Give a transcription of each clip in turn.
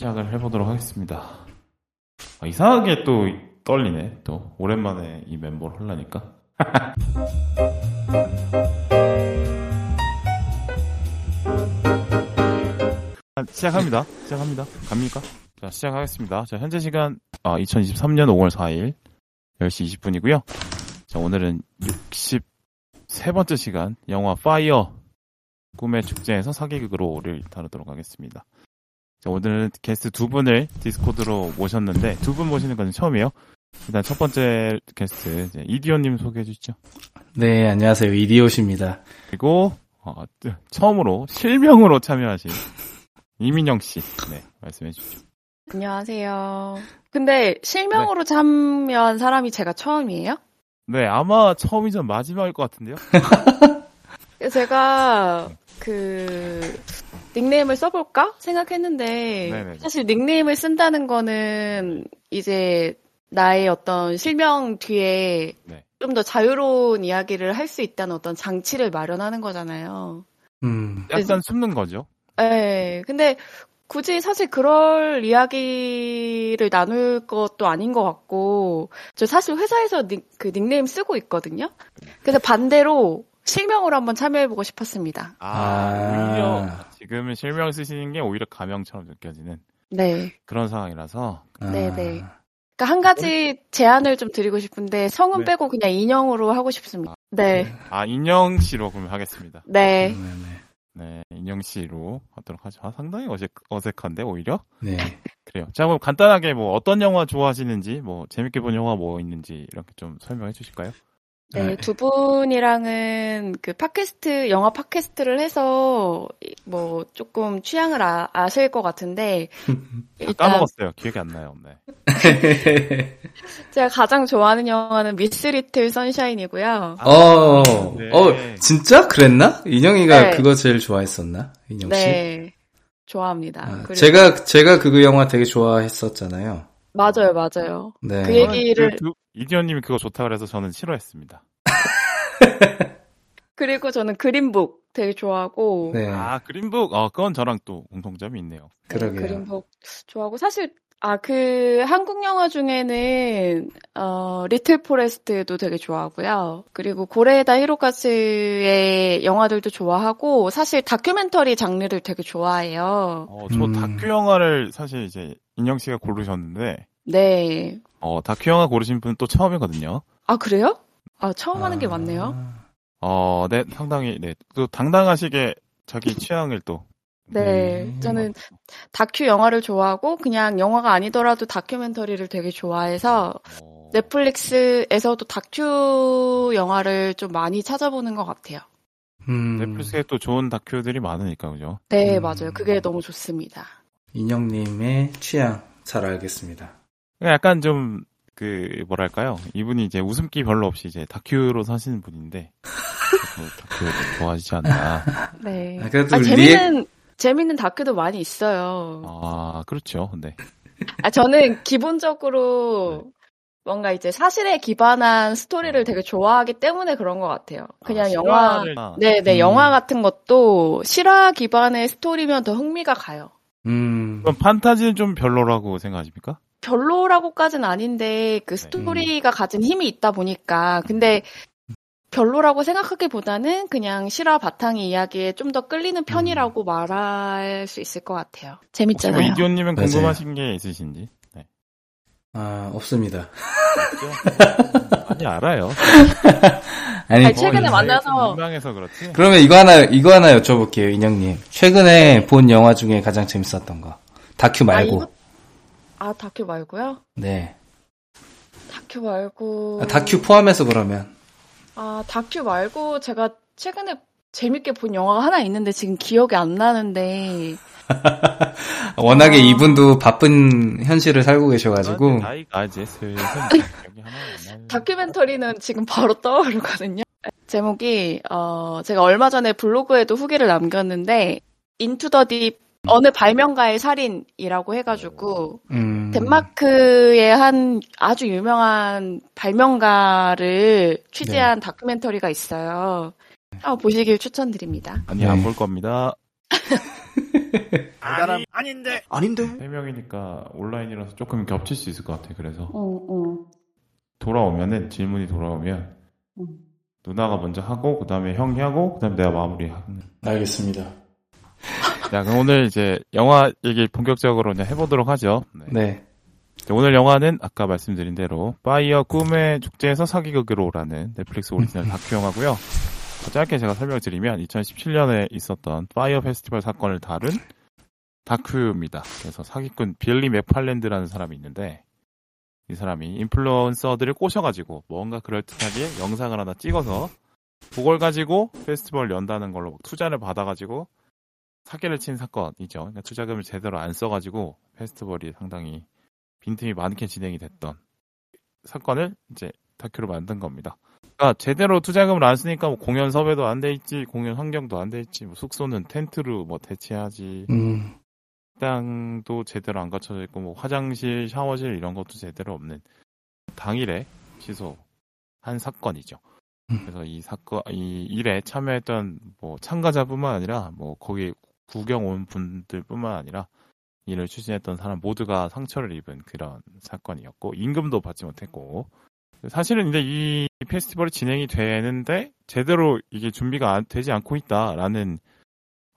시작을 해보도록 하겠습니다. 아, 이상하게 또 떨리네. 또 오랜만에 이 멤버를 하려니까. 아, 시작합니다. 시작합니다. 갑니까? 자, 시작하겠습니다. 자, 현재 시간 아, 2023년 5월 4일 10시 20분이고요. 자, 오늘은 63번째 시간 영화 파이어 꿈의 축제에서 사기극으로를 다루도록 하겠습니다. 자, 오늘은 게스트 두 분을 디스코드로 모셨는데 두 분 모시는 것은 처음이에요. 일단 첫 번째 게스트 이제 이디오님 소개해 주시죠. 네, 안녕하세요. 이디오십니다. 그리고 어, 처음으로 실명으로 참여하신 이민영 씨, 네 말씀해 주시죠. 안녕하세요. 근데 실명으로 참여한 사람이 제가 처음이에요? 네, 아마 처음이자 마지막일 것 같은데요. 제가 그 닉네임을 써볼까 생각했는데 네네네. 사실 닉네임을 쓴다는 거는 이제 나의 어떤 실명 뒤에 네. 좀더 자유로운 이야기를 할 수 있다는 어떤 장치를 마련하는 거잖아요. 음, 약간 숨는 거죠. 네, 근데 굳이 사실 그럴 이야기를 나눌 것도 아닌 것 같고, 저 사실 회사에서 닉, 그 닉네임 쓰고 있거든요? 그래서 반대로 실명으로 한번 참여해보고 싶었습니다. 아, 아. 오히려 지금은 실명 쓰시는 게 오히려 가명처럼 느껴지는 네. 그런 상황이라서 아, 네네. 그러니까 한 가지 제안을 좀 드리고 싶은데, 성은 네. 빼고 그냥 인형으로 하고 싶습니다. 네. 아 인영 씨로 그러면 하겠습니다. 네. 네네. 네, 인영 씨로 하도록 하죠. 아, 상당히 어색 어색한데 오히려 네. 그래요. 자, 그럼 간단하게 뭐 어떤 영화 좋아하시는지, 뭐 재밌게 본 영화 뭐 있는지 이렇게 좀 설명해 주실까요? 네, 네. 두 분이랑은 그 팟캐스트, 영화 팟캐스트를 해서 뭐 조금 취향을 아, 아실 것 같은데, 다 까먹었어요. 기억이 안 나요. 네. 제가 가장 좋아하는 영화는 미스 리틀 선샤인이고요. 어, 네. 어, 진짜? 그랬나? 인영이가 네. 그거 제일 좋아했었나? 인영 씨? 네. 좋아합니다. 아, 그리고- 제가, 제가 그 영화 되게 좋아했었잖아요. 맞아요, 맞아요. 네. 그 얘기를- 그, 그, 이디언님이 그거 좋다 그래서 저는 싫어했습니다. 그리고 저는 그린북 되게 좋아하고, 네. 아 그린북, 어 그건 저랑 또 공통점이 있네요. 네, 그러게요. 그린북 좋아하고, 사실, 아, 그, 한국 영화 중에는, 어, 리틀 포레스트도 되게 좋아하고요. 그리고 고레에다 히로카즈의 영화들도 좋아하고, 사실 다큐멘터리 장르를 되게 좋아해요. 어, 저 음. 다큐 영화를 사실 이제 인영 씨가 고르셨는데, 네. 어 다큐 영화 고르신 분 또 처음이거든요. 아, 그래요? 아, 처음 하는 게 맞네요. 어, 네, 상당히 네, 또 당당하시게 자기 취향을 또. 네. 음. 저는 다큐 영화를 좋아하고, 그냥 영화가 아니더라도 다큐멘터리를 되게 좋아해서, 어, 넷플릭스에서도 다큐 영화를 좀 많이 찾아보는 것 같아요. 음, 넷플릭스에 또 좋은 다큐들이 많으니까 그죠? 네, 음. 맞아요. 그게 너무 좋습니다. 인영님의 취향 잘 알겠습니다. 그러니까 약간 좀 그 뭐랄까요? 이분이 이제 웃음기 별로 없이 이제 다큐로 사시는 분인데 그 다큐를 좋아하시지 않나. 네. 아, 그래도 아, 리액- 재밌는, 재밌는 다큐도 많이 있어요. 아 그렇죠. 네. 아, 저는 기본적으로 뭔가 이제 사실에 기반한 스토리를 되게 좋아하기 때문에 그런 것 같아요. 그냥 아, 영화, 실화를- 네, 네, 음. 영화 같은 것도 실화 기반의 스토리면 더 흥미가 가요. 음, 그럼 판타지는 좀 별로라고 생각하십니까? 별로라고까지는 아닌데 그 스토리가 가진 힘이 있다 보니까 근데 별로라고 생각하기보다는 그냥 실화 바탕의 이야기에 좀 더 끌리는 편이라고 말할 수 있을 것 같아요. 재밌잖아요. 이디오님은. 궁금하신 게 있으신지? 네. 아, 없습니다. 아니 알아요. 아니, 아니, 최근에 어, 만나서- 민망해서 그렇지. 그러면 이거 하나, 이거 하나 여쭤볼게요, 인영님. 최근에 본 영화 중에 가장 재밌었던 거. 다큐 말고. 이거- 아, 다큐 말고요? 네. 다큐 말고. 아, 다큐 포함해서 그러면. 아, 다큐 말고 제가 최근에 재밌게 본 영화가 하나 있는데 지금 기억이 안 나는데. 워낙에 아. 이분도 바쁜 현실을 살고 계셔가지고. 나이가 이제 슬슬 여기 하나 안 나요. 다큐멘터리는 지금 바로 떠오르거든요. 제목이, 어, 제가 얼마 전에 블로그에도 후기를 남겼는데, 인투 더 딥, 어느 발명가의 살인이라고 해가지고, 음. 덴마크의 한 아주 유명한 발명가를 취재한 다큐멘터리가 있어요. 한번 보시길 추천드립니다. 아니 네. 안볼 겁니다. 대단한 아닌데 아닌데 세 명이니까 온라인이라서 조금 겹칠 수 있을 것 같아. 그래서 어, 어. 돌아오면은 질문이 돌아오면 음. 누나가 먼저 하고 그다음에 형이 하고 그다음에 내가 마무리하는. 알겠습니다. 자, 그럼 오늘 이제 영화 얘기 본격적으로 이제 해보도록 하죠. 네. 네. 자, 오늘 영화는 아까 말씀드린 대로 파이어 꿈의 축제에서 사기극으로라는 넷플릭스 오리지널 다큐 영화고요. 짧게 제가 설명을 드리면 2017년에 있었던 파이어 페스티벌 사건을 다룬 다큐입니다. 그래서 사기꾼 빌리 맥팔랜드라는 사람이 있는데 이 사람이 인플루언서들을 꼬셔가지고 뭔가 그럴듯하게 영상을 하나 찍어서 그걸 가지고 페스티벌 연다는 걸로 투자를 받아가지고 사기를 친 사건이죠. 그러니까 투자금을 제대로 안 써가지고 페스티벌이 상당히 빈틈이 많게 진행이 됐던 사건을 이제 다큐로 만든 겁니다. 그러니까 제대로 투자금을 안 쓰니까 뭐 공연 섭외도 안 돼 있지, 공연 환경도 안 돼 있지, 뭐 숙소는 텐트로 뭐 대체하지, 음, 식당도 제대로 안 갖춰져 있고, 뭐 화장실, 샤워실 이런 것도 제대로 없는 당일에 취소한 사건이죠. 음. 그래서 이 사건, 이 일에 참여했던 뭐 참가자뿐만 아니라 뭐 거기 구경 온 분들뿐만 아니라 일을 추진했던 사람 모두가 상처를 입은 그런 사건이었고 임금도 받지 못했고 사실은 이제 이 페스티벌이 진행이 되는데 제대로 이게 준비가 안- 되지 않고 있다라는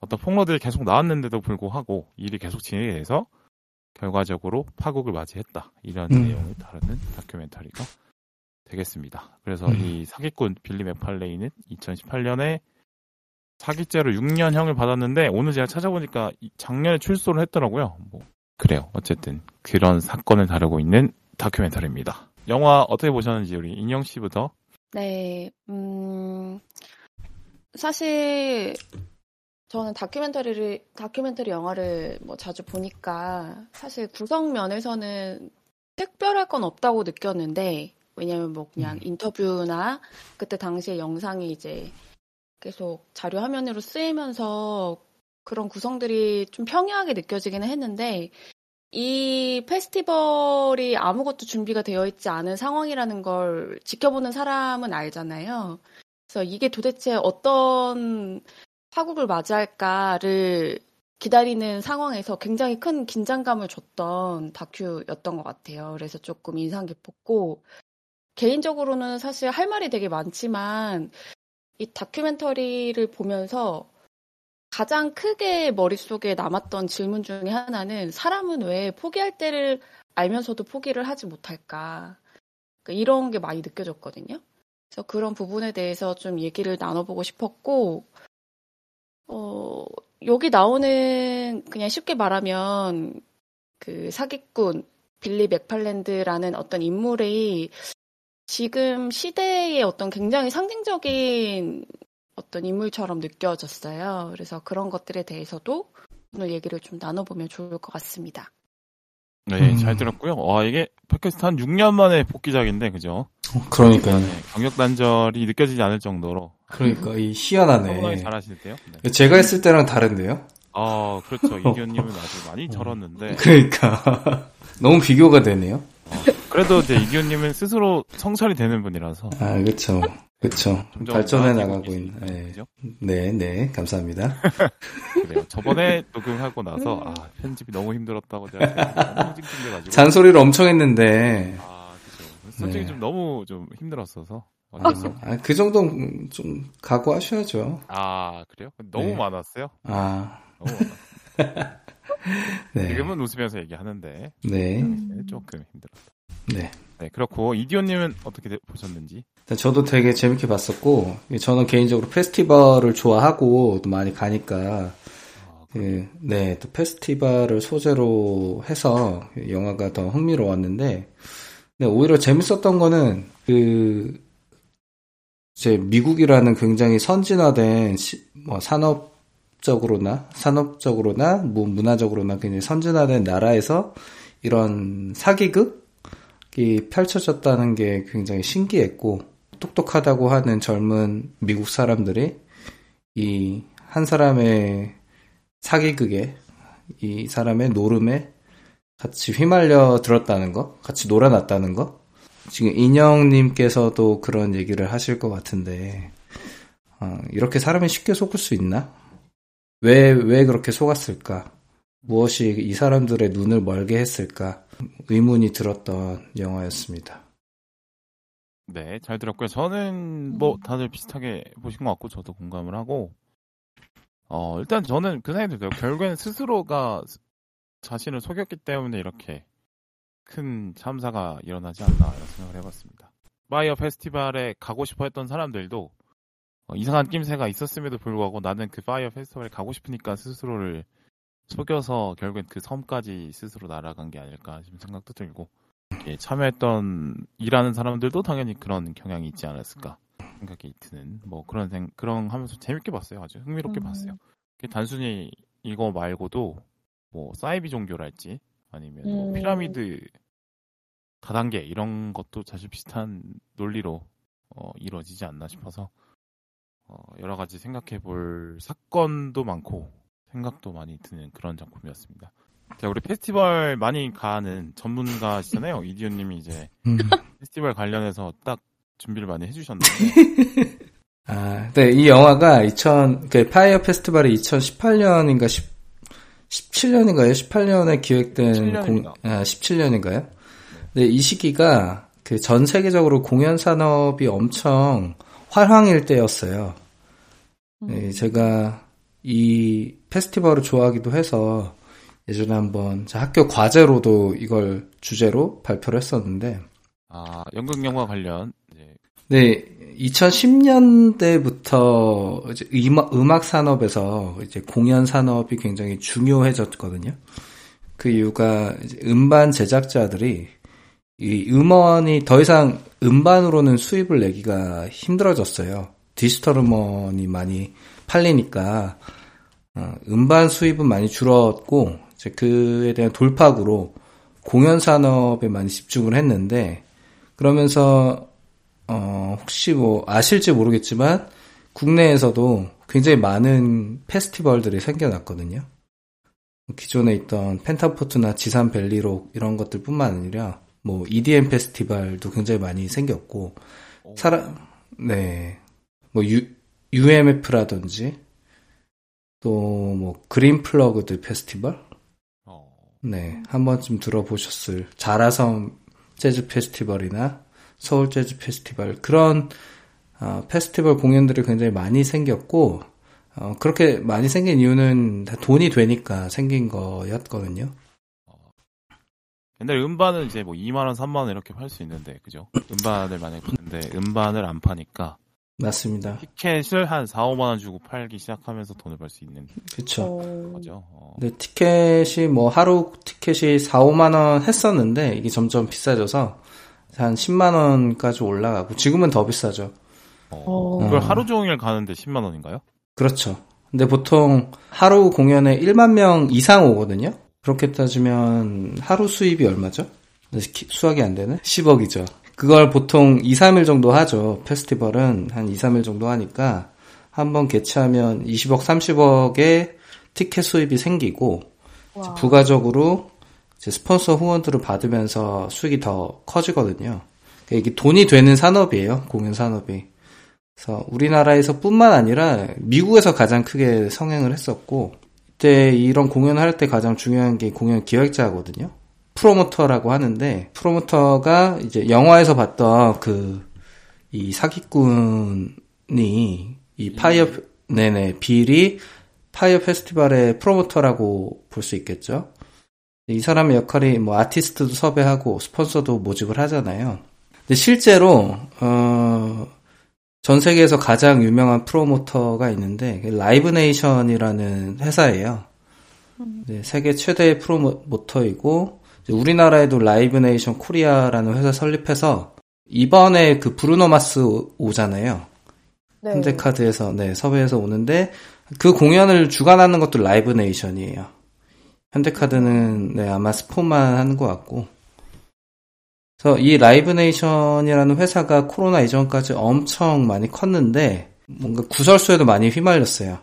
어떤 폭로들이 계속 나왔는데도 불구하고 일이 계속 진행이 돼서 결과적으로 파국을 맞이했다 이런 음. 내용을 다루는 다큐멘터리가 되겠습니다. 그래서 음. 이 사기꾼 빌리 맥팔레이는 2018년에 사기죄로 6년형을 받았는데 오늘 제가 찾아보니까 이- 작년에 출소를 했더라고요. 뭐 그래요. 어쨌든 그런 사건을 다루고 있는 다큐멘터리입니다. 영화 어떻게 보셨는지 우리 인영 씨부터. 네, 음, 사실 저는 다큐멘터리를, 다큐멘터리 영화를 뭐 자주 보니까 사실 구성 면에서는 특별할 건 없다고 느꼈는데, 왜냐면 뭐 그냥 인터뷰나 그때 당시에 영상이 이제 계속 자료 화면으로 쓰이면서 그런 구성들이 좀 평이하게 느껴지기는 했는데, 이 페스티벌이 아무것도 준비가 되어 있지 않은 상황이라는 걸 지켜보는 사람은 알잖아요. 그래서 이게 도대체 어떤 파국을 맞이할까를 기다리는 상황에서 굉장히 큰 긴장감을 줬던 다큐였던 것 같아요. 그래서 조금 인상 깊었고, 개인적으로는 사실 할 말이 되게 많지만, 이 다큐멘터리를 보면서 가장 크게 머릿속에 남았던 질문 중에 하나는 사람은 왜 포기할 때를 알면서도 포기를 하지 못할까. 그러니까 이런 게 많이 느껴졌거든요. 그래서 그런 부분에 대해서 좀 얘기를 나눠보고 싶었고, 어, 여기 나오는 그냥 쉽게 말하면 그 사기꾼 빌리 맥팔랜드라는 어떤 인물이 지금 시대의 어떤 굉장히 상징적인 어떤 인물처럼 느껴졌어요. 그래서 그런 것들에 대해서도 오늘 얘기를 좀 나눠보면 좋을 것 같습니다. 네, 음. 잘 들었고요. 와, 이게 팟캐스트 한 6년 만에 복귀작인데, 그죠? 그러니까요. 네, 경력 단절이 느껴지지 않을 정도로 그러니까 이 희한하네. 잘하시는데요. 네. 제가 했을 때랑 다른데요? 아, 그렇죠. 이기현님은 아주 많이 절었는데, 그러니까 너무 비교가 되네요. 그래도 이제 이기현님은 스스로 성찰이 되는 분이라서 아, 그렇죠. 그렇죠. 발전해 나가고 있는. 네. 네, 네, 감사합니다. 그래요. 저번에 녹음하고 나서 아 편집이 너무 힘들었다고 제가 잔소리를 엄청 했는데, 아 그죠. 솔직히 네. 좀 너무 좀 힘들었어서 아, 그 정도는 좀 각오하셔야죠. 아 그래요? 너무 네. 많았어요. 아, 너무 많았어요. 네. 지금은 웃으면서 얘기하는데 네, 네, 조금 힘들었다. 네. 네 그렇고 이디오님은 어떻게 되- 보셨는지? 저도 되게 재밌게 봤었고, 저는 개인적으로 페스티벌을 좋아하고 또 많이 가니까, 아, 그, 네, 또 페스티벌을 소재로 해서 영화가 더 흥미로웠는데, 네, 오히려 재밌었던 거는, 그, 이제 미국이라는 굉장히 선진화된 시- 뭐 산업적으로나, 산업적으로나, 뭐 문화적으로나 굉장히 선진화된 나라에서 이런 사기극이 펼쳐졌다는 게 굉장히 신기했고, 똑똑하다고 하는 젊은 미국 사람들이 이 한 사람의 사기극에 이 사람의 노름에 같이 휘말려 들었다는 거, 같이 놀아났다는 거. 지금 인형님께서도 그런 얘기를 하실 것 같은데, 어, 이렇게 사람이 쉽게 속을 수 있나? 왜, 왜 그렇게 속았을까? 무엇이 이 사람들의 눈을 멀게 했을까 의문이 들었던 영화였습니다. 네, 잘 들었고요. 저는 뭐 다들 비슷하게 보신 것 같고 저도 공감을 하고 어, 일단 저는 그 생각이 들어요. 결국에는 스스로가 스- 자신을 속였기 때문에 이렇게 큰 참사가 일어나지 않나 생각을 해봤습니다. 파이어 페스티벌에 가고 싶어 했던 사람들도 어, 이상한 낌새가 있었음에도 불구하고 나는 그 파이어 페스티벌에 가고 싶으니까 스스로를 속여서 결국엔 그 섬까지 스스로 날아간 게 아닐까 싶은 생각도 들고 예, 참여했던 일하는 사람들도 당연히 그런 경향이 있지 않았을까 생각이 드는 뭐 그런 생 그런 하면서 재밌게 봤어요 아주 흥미롭게 음. 봤어요 단순히 이거 말고도 뭐 사이비 종교랄지 아니면 뭐 음. 피라미드 다단계 이런 것도 사실 비슷한 논리로 어, 이루어지지 않나 싶어서 어, 여러 가지 생각해 볼 사건도 많고 생각도 많이 드는 그런 작품이었습니다. 자, 우리 페스티벌 많이 가는 전문가시잖아요. 이디오님이 이제 음. 페스티벌 관련해서 딱 준비를 많이 해주셨는데 아, 네, 이 영화가 2000, 그 파이어 페스티벌이 2018년인가 10, 17년인가요? 18년에 기획된 17년입니다. 아, 17년인가요? 네, 이 시기가 그 전 세계적으로 공연 산업이 엄청 활황일 때였어요. 네, 제가 이 페스티벌을 좋아하기도 해서 예전에 한번 제 학교 과제로도 이걸 주제로 발표를 했었는데 아 연극 영화 관련 네, 2010년대부터 이제 음악, 음악 산업에서 이제 공연 산업이 굉장히 중요해졌거든요. 그 이유가 음반 제작자들이 이 음원이 더 이상 음반으로는 수입을 내기가 힘들어졌어요. 디지털 음원이 많이 팔리니까 어, 음반 수입은 많이 줄었고 이제 그에 대한 돌파구로 공연 산업에 많이 집중을 했는데 그러면서 어, 혹시 뭐 아실지 모르겠지만 국내에서도 굉장히 많은 페스티벌들이 생겨났거든요. 기존에 있던 펜타포트나 지산 벨리록 이런 것들뿐만 아니라 뭐 EDM 페스티벌도 굉장히 많이 생겼고 어, 사람 네. 뭐 U, UMF라든지 또 뭐 그린 플러그드 페스티벌 어, 네, 한 번쯤 들어보셨을 자라섬 재즈 페스티벌이나 서울 재즈 페스티벌 그런 어, 페스티벌 공연들이 굉장히 많이 생겼고 어, 그렇게 많이 생긴 이유는 다 돈이 되니까 생긴 거였거든요. 옛날에 음반은 이제 뭐 2만 원, 3만 원 이렇게 팔 수 있는데 그죠? 음반을 만약에 파는데 음반을 안 파니까 맞습니다. 티켓을 한 4, 5만 원 주고 팔기 시작하면서 돈을 벌 수 있는 그렇죠. 어, 거죠. 어. 근데 티켓이 뭐 하루 티켓이 4, 5만 원 했었는데 이게 점점 비싸져서 한 10만 원까지 올라가고 지금은 더 비싸죠. 어. 어. 그걸 하루 종일 가는데 10만 원인가요? 그렇죠. 근데 보통 하루 공연에 1만 명 이상 오거든요. 그렇게 따지면 하루 수입이 얼마죠? 키- 수학이 안 되네? 10억이죠. 그걸 보통 2, 3일 정도 하죠. 페스티벌은 한 2, 3일 정도 하니까 한번 개최하면 20억, 30억의 티켓 수입이 생기고 와. 부가적으로 스폰서 후원들을 받으면서 수익이 더 커지거든요. 그러니까 이게 돈이 되는 산업이에요. 공연 산업이. 그래서 우리나라에서 뿐만 아니라 미국에서 가장 크게 성행을 했었고 이때 이런 공연을 할때 가장 중요한 게 공연 기획자거든요. 프로모터라고 하는데 프로모터가 이제 영화에서 봤던 그 이 사기꾼이 이 파이어 네네 빌이 파이어 페스티벌의 프로모터라고 볼 수 있겠죠. 이 사람의 역할이 뭐 아티스트도 섭외하고 스폰서도 모집을 하잖아요. 근데 실제로 어, 전 세계에서 가장 유명한 프로모터가 있는데 라이브 네이션이라는 회사예요. 네, 세계 최대의 프로모터이고 우리나라에도 라이브 네이션 코리아라는 회사 설립해서 이번에 그 브루노 마스 오- 오잖아요. 네. 현대카드에서 네 섭외해서 오는데 그 공연을 주관하는 것도 라이브 네이션이에요. 현대카드는 네 아마 스폰만 하는 것 같고. 그래서 이 라이브 네이션이라는 회사가 코로나 이전까지 엄청 많이 컸는데 뭔가 구설수에도 많이 휘말렸어요.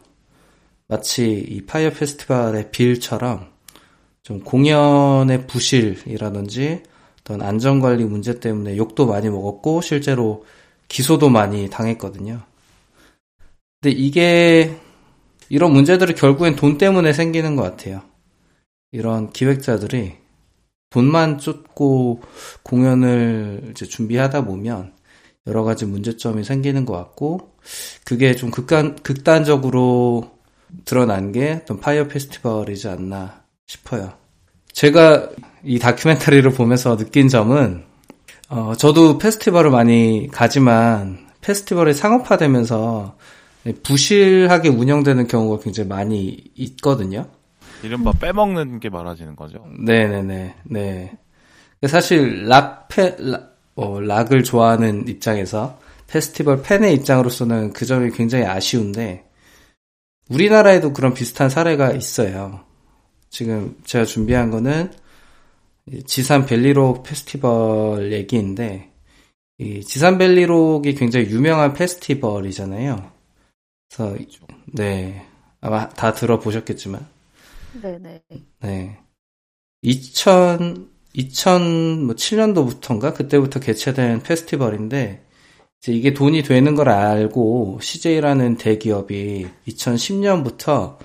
마치 이 파이어 페스티벌의 빌처럼 좀 공연의 부실이라든지 어떤 안전관리 문제 때문에 욕도 많이 먹었고 실제로 기소도 많이 당했거든요. 근데 이게 이런 문제들이 결국엔 돈 때문에 생기는 것 같아요. 이런 기획자들이 돈만 쫓고 공연을 이제 준비하다 보면 여러 가지 문제점이 생기는 것 같고 그게 좀 극단 극단적으로 드러난 게 어떤 파이어 페스티벌이지 않나 싶어요. 제가 이 다큐멘터리를 보면서 느낀 점은 어, 저도 페스티벌을 많이 가지만 페스티벌이 상업화되면서 부실하게 운영되는 경우가 굉장히 많이 있거든요. 이른바 빼먹는 게 많아지는 거죠. 네네네. 네. 사실 락 페 락, 어, 락을 좋아하는 입장에서 페스티벌 팬의 입장으로서는 그 점이 굉장히 아쉬운데 우리나라에도 그런 비슷한 사례가 있어요. 지금 제가 준비한 거는 지산 벨리록 페스티벌 얘기인데 이 지산 벨리록이 굉장히 유명한 페스티벌이잖아요. 그래서 네 아마 다 들어보셨겠지만 네네. 네 2000, 2007년도부터인가 그때부터 개최된 페스티벌인데 이제 이게 돈이 되는 걸 알고 CJ라는 대기업이 2010년부터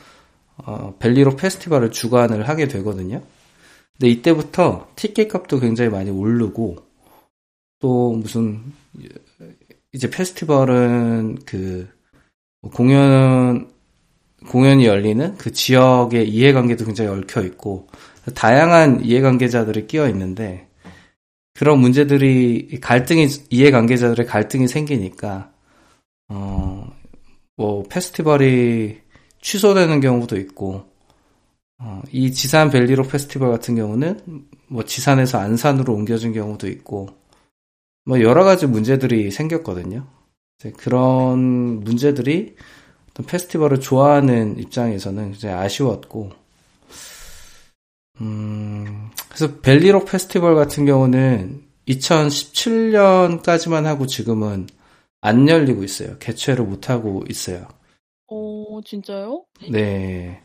어, 벨리록 페스티벌을 주관을 하게 되거든요. 근데 이때부터 티켓 값도 굉장히 많이 오르고 또 무슨 이제 페스티벌은 그 공연 공연이 열리는 그 지역의 이해관계도 굉장히 얽혀 있고 다양한 이해관계자들이 끼어 있는데 그런 문제들이 갈등이 이해관계자들의 갈등이 생기니까 어 뭐 페스티벌이 취소되는 경우도 있고 어, 이 지산 벨리로 페스티벌 같은 경우는 뭐 지산에서 안산으로 옮겨진 경우도 있고 뭐 여러 가지 문제들이 생겼거든요. 그런 문제들이 페스티벌을 좋아하는 입장에서는 굉장히 아쉬웠고 음, 그래서 벨리록 페스티벌 같은 경우는 2017년까지만 하고 지금은 안 열리고 있어요. 개최를 못 하고 있어요. 오, 진짜요? 네.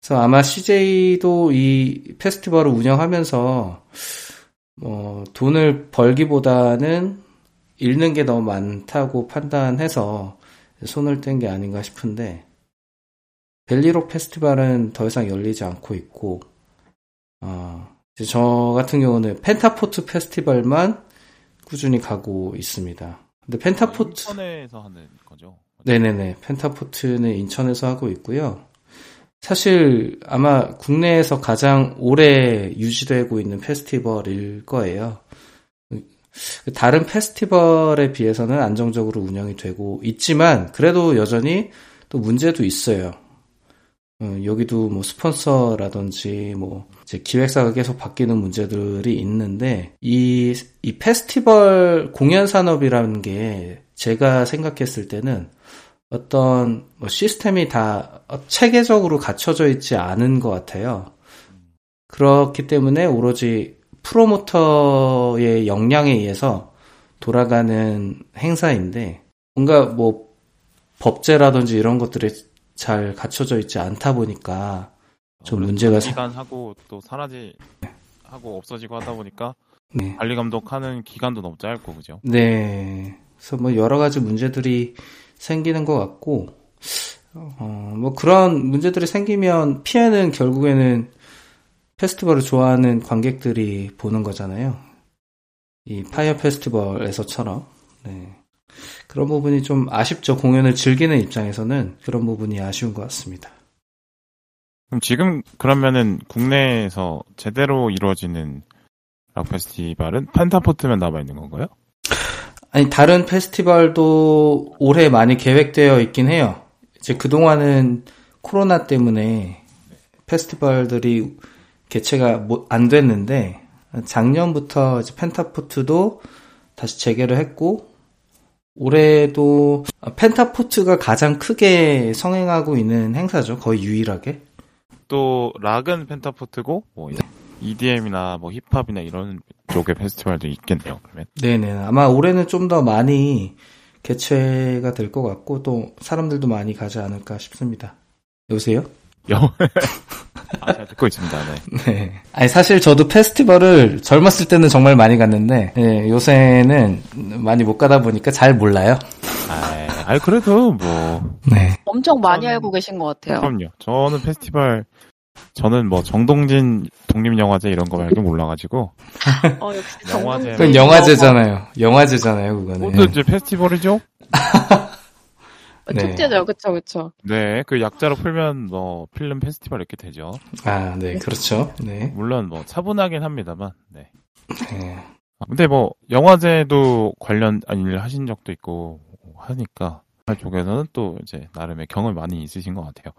그래서 아마 CJ도 이 페스티벌을 운영하면서 뭐 돈을 벌기보다는 잃는 게 너무 많다고 판단해서 손을 뗀 게 아닌가 싶은데 밸리록 페스티벌은 더 이상 열리지 않고 있고 어, 저 같은 경우는 펜타포트 페스티벌만 꾸준히 가고 있습니다. 근데 펜타포트 인천에서 하는 거죠. 네네네 펜타포트는 인천에서 하고 있고요. 사실 아마 국내에서 가장 오래 유지되고 있는 페스티벌일 거예요. 다른 페스티벌에 비해서는 안정적으로 운영이 되고 있지만 그래도 여전히 또 문제도 있어요. 어, 여기도 뭐 스폰서라든지 뭐 기획사가 계속 바뀌는 문제들이 있는데 이, 이 페스티벌 공연 산업이라는 게 제가 생각했을 때는 어떤 뭐 시스템이 다 체계적으로 갖춰져 있지 않은 것 같아요. 그렇기 때문에 오로지 프로모터의 역량에 의해서 돌아가는 행사인데 뭔가 뭐 법제라든지 이런 것들이 잘 갖춰져 있지 않다 보니까 좀 문제가 기간 하고 또 사라지 하고 없어지고 하다 보니까 네. 관리 감독하는 기간도 너무 짧고 그죠? 네. 그래서 뭐 여러 가지 문제들이 생기는 것 같고 어, 뭐 그런 문제들이 생기면 피해는 결국에는 페스티벌을 좋아하는 관객들이 보는 거잖아요. 이 파이어 페스티벌에서처럼. 네. 그런 부분이 좀 아쉽죠. 공연을 즐기는 입장에서는 그런 부분이 아쉬운 것 같습니다. 그럼 지금 그러면은 국내에서 제대로 이루어지는 락 페스티벌은 펜타포트만 남아 있는 건가요? 아니 다른 페스티벌도 올해 많이 계획되어 있긴 해요. 이제 그 동안은 코로나 때문에 페스티벌들이 개최가 안 됐는데 작년부터 펜타포트도 다시 재개를 했고 올해도 펜타포트가 가장 크게 성행하고 있는 행사죠. 거의 유일하게. 또 락은 펜타포트고 뭐 EDM이나 뭐 힙합이나 이런 쪽의 페스티벌도 있겠네요. 그러면. 네네. 아마 올해는 좀 더 많이 개최가 될 것 같고 또 사람들도 많이 가지 않을까 싶습니다. 여보세요? 여. 아, 잘 듣고 있습니다. 네. 네. 아니 사실 저도 페스티벌을 젊었을 때는 정말 많이 갔는데 네, 요새는 많이 못 가다 보니까 잘 몰라요. 아, 그래도 뭐. 네. 엄청 많이 저는- 알고 계신 것 같아요. 그럼요. 저는 페스티벌 저는 뭐 정동진 독립영화제 이런 거 말고 몰라가지고 어, 역시 영화제. 그건 영화제잖아요. 영화제잖아요, 그거는. 그것도 이제 페스티벌이죠? 어, 네. 축제죠, 그쵸, 그쵸. 네, 그 약자로 풀면 뭐 필름 페스티벌 이렇게 되죠. 아, 네, 그렇죠. 네. 물론 뭐 차분하긴 합니다만. 네. 네. 아, 근데 뭐 영화제도 관련 일을 하신 적도 있고 하니까 쪽에서는 또 이제 나름의 경험 많이 있으신 것 같아요.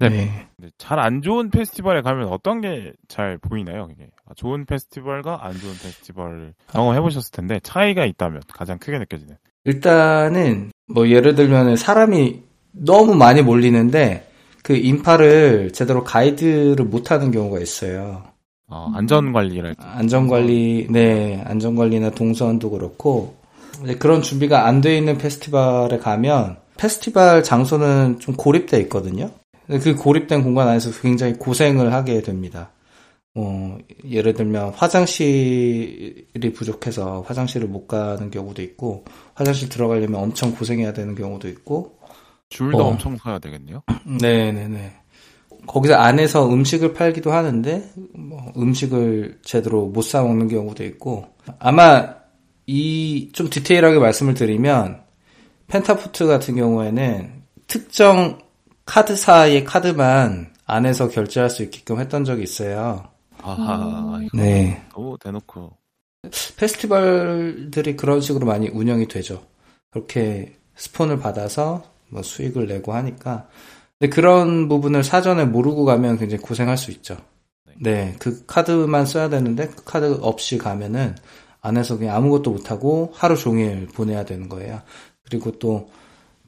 네. 네. 잘안 좋은 페스티벌에 가면 어떤 게 잘 보이나요? 이게 아, 좋은 페스티벌과 안 좋은 페스티벌 경험해 보셨을 텐데 차이가 있다면 가장 크게 느껴지는. 일단은 뭐 예를 들면 사람이 너무 많이 몰리는데 그 인파를 제대로 가이드를 못 하는 경우가 있어요. 어, 안전 관리를 안전관리, 네, 안전관리나 동선도 그렇고, 그런 준비가 안 돼 있는 페스티벌에 가면, 페스티벌 장소는 좀 고립돼 있거든요. 그 고립된 공간 안에서 굉장히 고생을 하게 됩니다. 어, 예를 들면 화장실이 부족해서 화장실을 못 가는 경우도 있고, 화장실 들어가려면 엄청 고생해야 되는 경우도 있고, 줄도 어. 엄청 서야 되겠네요. 네네네. 거기서 안에서 음식을 팔기도 하는데 뭐 음식을 제대로 못 사 먹는 경우도 있고 아마 이 좀 디테일하게 말씀을 드리면 펜타포트 같은 경우에는 특정 카드사의 카드만 안에서 결제할 수 있게끔 했던 적이 있어요. 아하, 이거 네. 너무 대놓고. 페스티벌들이 그런 식으로 많이 운영이 되죠. 그렇게 스폰을 받아서 뭐 수익을 내고 하니까. 근데 그런 부분을 사전에 모르고 가면 굉장히 고생할 수 있죠. 네, 그 카드만 써야 되는데 그 카드 없이 가면은 안에서 그냥 아무것도 못하고 하루 종일 보내야 되는 거예요. 그리고 또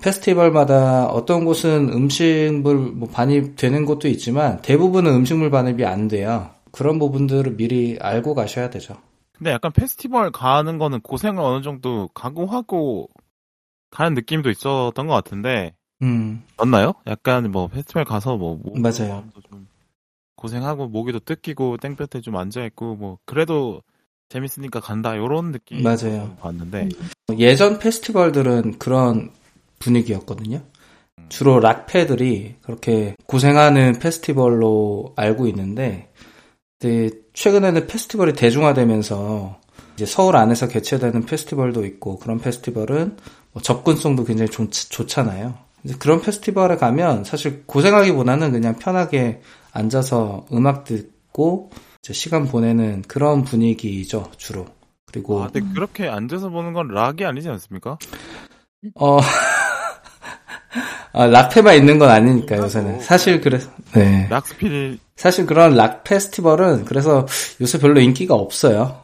페스티벌마다 어떤 곳은 음식물 뭐 반입되는 곳도 있지만 대부분은 음식물 반입이 안 돼요. 그런 부분들을 미리 알고 가셔야 되죠. 근데 약간 페스티벌 가는 거는 고생을 어느 정도 각오하고 가는 느낌도 있었던 것 같은데 음, 맞나요? 약간 뭐 페스티벌 가서 뭐 목- 맞아요. 좀 고생하고 모기도 뜯기고 땡볕에 좀 앉아 있고 뭐 그래도 재밌으니까 간다 요런 느낌 맞아요. 봤는데 예전 페스티벌들은 그런 분위기였거든요. 주로 락패들이 그렇게 고생하는 페스티벌로 알고 있는데, 근데 최근에는 페스티벌이 대중화되면서 이제 서울 안에서 개최되는 페스티벌도 있고 그런 페스티벌은 뭐 접근성도 굉장히 좋, 좋잖아요. 그런 페스티벌에 가면 사실 고생하기보다는 그냥 편하게 앉아서 음악 듣고 이제 시간 보내는 그런 분위기죠 주로. 그리고 아, 근데 그렇게 앉아서 보는 건 락이 아니지 않습니까? 어, 아, 락페만 있는 건 아니니까 요새는. 사실 그래, 네. rock spirit 사실 그런 락 페스티벌은 그래서 요새 별로 인기가 없어요.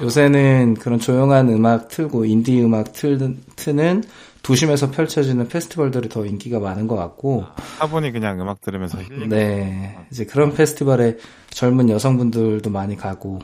요새는 그런 조용한 음악 틀고 인디 음악 틀, 트는 도심에서 펼쳐지는 페스티벌들이 더 인기가 많은 것 같고, 차분히 그냥 음악 들으면서 힐링 네. 이제 그런 페스티벌에 젊은 여성분들도 많이 가고,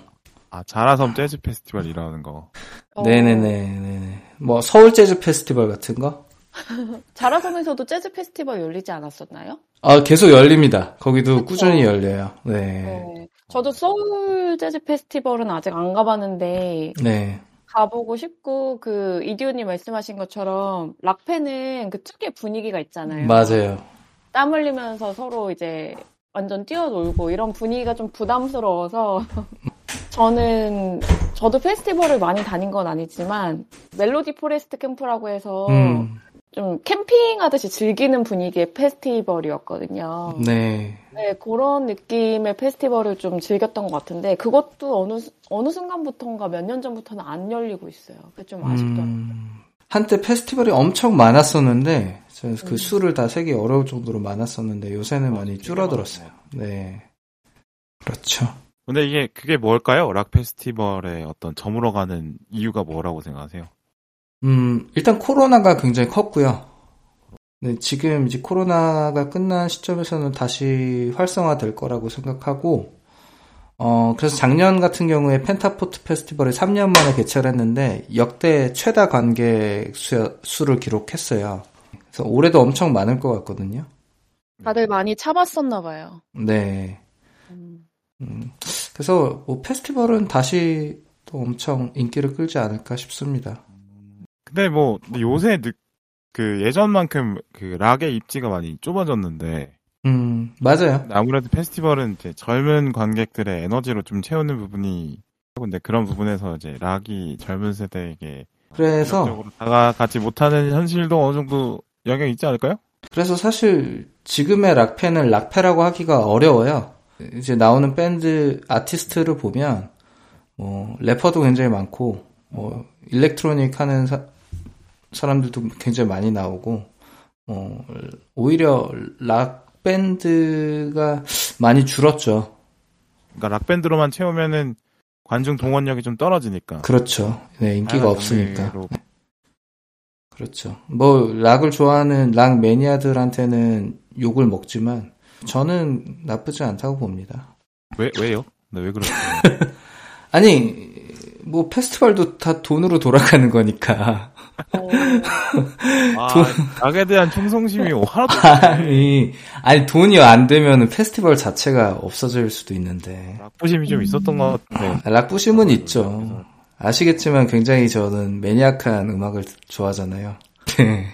아 자라섬 재즈 페스티벌 이라는 거 어, 네네네. 뭐 서울 재즈 페스티벌 같은 거? 자라섬에서도 재즈 페스티벌 열리지 않았었나요? 아, 계속 열립니다. 거기도 꾸준히 열려요. 네. 네. 저도 서울 재즈 페스티벌은 아직 안 가봤는데 네. 가보고 싶고 그 이디오님 말씀하신 것처럼 락페는 그 특유의 분위기가 있잖아요. 맞아요. 땀 흘리면서 서로 이제 완전 뛰어놀고 이런 분위기가 좀 부담스러워서 저는 저도 페스티벌을 많이 다닌 건 아니지만 멜로디 포레스트 캠프라고 해서 음, 좀 캠핑하듯이 즐기는 분위기의 페스티벌이었거든요. 네. 네, 그런 느낌의 페스티벌을 좀 즐겼던 것 같은데 그것도 어느 수- 어느 순간부터인가 몇 년 전부터는 안 열리고 있어요. 그게 좀 아쉽더라고요. 음, 한때 페스티벌이 엄청 많았었는데, 그 음. 수를 다 세기 어려울 정도로 많았었는데, 요새는 많이 줄어들었어요. 네. 그렇죠. 근데 이게 그게 뭘까요? 락 페스티벌의 어떤 저물어 가는 이유가 뭐라고 생각하세요? 음, 일단 코로나가 굉장히 컸고요. 네, 지금 이제 코로나가 끝난 시점에서는 다시 활성화될 거라고 생각하고, 어, 그래서 작년 같은 경우에 펜타포트 페스티벌이 3년 만에 개최를 했는데, 역대 최다 관객 수, 수를 기록했어요. 그래서 올해도 엄청 많을 것 같거든요. 다들 많이 참았었나 봐요. 네. 음. 음, 그래서 뭐 페스티벌은 다시 또 엄청 인기를 끌지 않을까 싶습니다. 근데 뭐 근데 요새 느- 그 예전만큼 그 락의 입지가 많이 좁아졌는데 음, 음, 맞아요. 아무래도 페스티벌은 이제 젊은 관객들의 에너지로 좀 채우는 부분이 근데 그런 부분에서 이제 락이 젊은 세대에게 그래서 다가가지 못하는 현실도 어느 정도 영향이 있지 않을까요? 그래서 사실 지금의 락팬을 락패라고 하기가 어려워요. 이제 나오는 밴드 아티스트를 보면 뭐 래퍼도 굉장히 많고 뭐 electronic 하는 사, 사람들도 굉장히 많이 나오고 어, 오히려 락 밴드가 많이 줄었죠. 그러니까 락 밴드로만 채우면은 관중 동원력이 좀 떨어지니까. 그렇죠. 네, 인기가 없으니까. 종류로 그렇죠. 뭐 락을 좋아하는 락 매니아들한테는 욕을 먹지만 저는 나쁘지 않다고 봅니다. 왜 왜요? 네, 왜 그러세요? 아니 뭐 페스티벌도 다 돈으로 돌아가는 거니까. 어, 아, 락에 대한 충성심이 하나도. 아니 아니 돈이 안 되면 페스티벌 자체가 없어질 수도 있는데 락부심이 좀 있었던 것 같아요. 락 부심은 있죠. 아시겠지만 굉장히 저는 매니악한 음악을 좋아하잖아요. 네.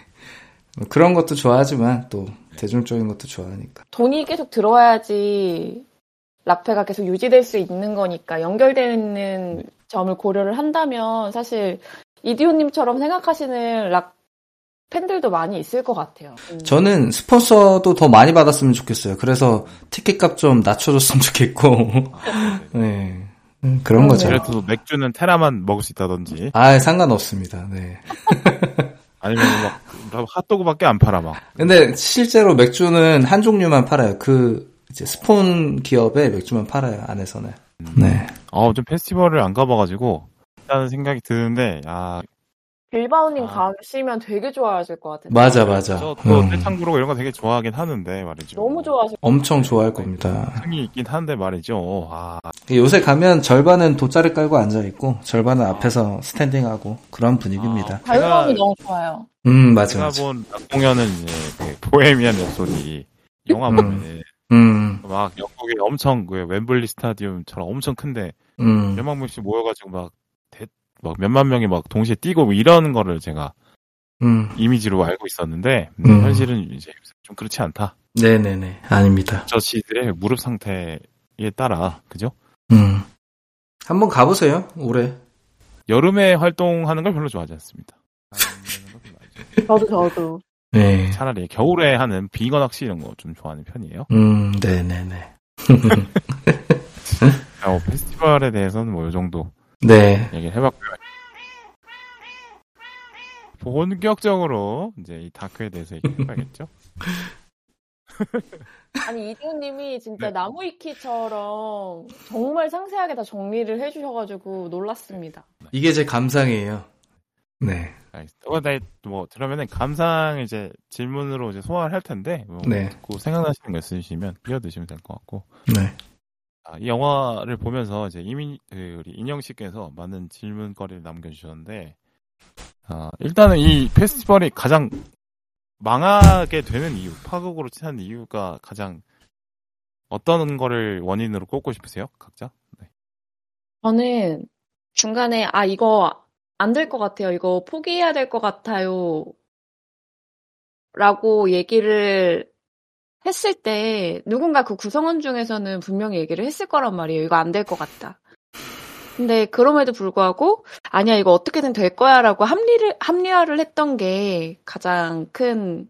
그런 것도 좋아하지만 또 대중적인 것도 좋아하니까. 돈이 계속 들어와야지 락페가 계속 유지될 수 있는 거니까 연결되는 점을 고려를 한다면 사실 이디오님처럼 생각하시는 락 팬들도 많이 있을 것 같아요. 음. 저는 스폰서도 더 많이 받았으면 좋겠어요. 그래서 티켓값 좀 낮춰줬으면 좋겠고. 네. 음, 그런 거죠. 그래도 맥주는 테라만 먹을 수 있다든지 아, 상관없습니다. 네. 아니면 막 핫도그밖에 안 팔아 막. 근데 실제로 맥주는 한 종류만 팔아요. 그 이제 스폰 기업의 맥주만 팔아요. 안에서는. 네. 어, 좀 페스티벌을 안 가봐가지고 라는 생각이 드는데 아 빌바오님 아. 가시면 되게 좋아하실 것 같은데. 맞아, 맞아. 저도 음. 떼창부르고 이런 거 되게 좋아하긴 하는데 말이죠. 너무 좋아하실 엄청 좋아할 겁니다. 흥이 있긴 한데 말이죠. 아 요새 가면 절반은 돗자리 깔고 앉아 있고, 절반은 앞에서 스탠딩하고, 그런 분위기입니다. 자유로움이 제가- 너무 좋아요. 음, 맞아, 제가 맞아. 본 공연은 이제 그 보헤미안 랩소디 영화 음. 보면은 음, 막 영국에 엄청 그 웸블리 스타디움처럼 엄청 큰데 음, 몇만 명씩 모여가지고 막, 대, 막 몇만 명이 막 동시에 뛰고 뭐 이런 거를 제가 음. 이미지로 알고 있었는데 음, 음. 현실은 이제 좀 그렇지 않다. 네네네. 아닙니다. 저 시들의 무릎 상태에 따라 그죠? 음. 한번 가보세요, 올해. 여름에 활동하는 걸 별로 좋아하지 않습니다. 저도 저도. 네. 차라리 겨울에 하는 빙어 낚시 이런 거 좀 좋아하는 편이에요. 음, 네네네. 어, 페스티벌에 대해서는 뭐 이 정도 네. 얘기를 해봤고요. 본격적으로 이제 이 다크에 대해서 얘기해봐야겠죠. 아니 이디오님이 진짜 네. 나무위키처럼 정말 상세하게 다 정리를 해주셔가지고 놀랐습니다. 이게 제 감상이에요. 네. 알겠습니다. 어, 네, 뭐 그러면은 감상 이제 질문으로 이제 소화를 할 텐데 뭐 네. 듣고 생각나시는 거 있으시면 끼어드시면 될 것 같고 네. 아, 이 영화를 보면서 이제 이민 그 우리 인영 씨께서 많은 질문거리를 남겨주셨는데 아, 일단은 이 페스티벌이 가장 망하게 되는 이유, 파국으로 치는 이유가 가장 어떤 거를 원인으로 꼽고 싶으세요, 각자? 네. 저는 중간에 아 이거 안 될 것 같아요. 이거 포기해야 될 것 같아요. 라고 얘기를 했을 때 누군가 그 구성원 중에서는 분명히 얘기를 했을 거란 말이에요. 이거 안 될 것 같다. 근데 그럼에도 불구하고 아니야 이거 어떻게든 될 거야라고 합리를 합리화를 했던 게 가장 큰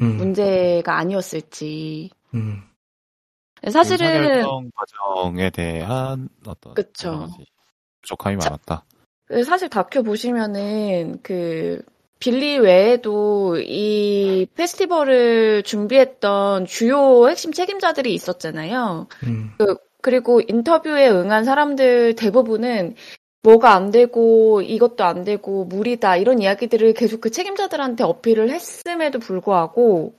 음. 문제가 아니었을지. 음. 사실은 과정에 대한 어떤 그쵸. 부족함이 자- 많았다. 그 사실 다큐 보시면은 그 빌리 외에도 이 페스티벌을 준비했던 주요 핵심 책임자들이 있었잖아요. 음. 그리고 인터뷰에 응한 사람들 대부분은 뭐가 안 되고 이것도 안 되고 무리다 이런 이야기들을 계속 그 책임자들한테 어필을 했음에도 불구하고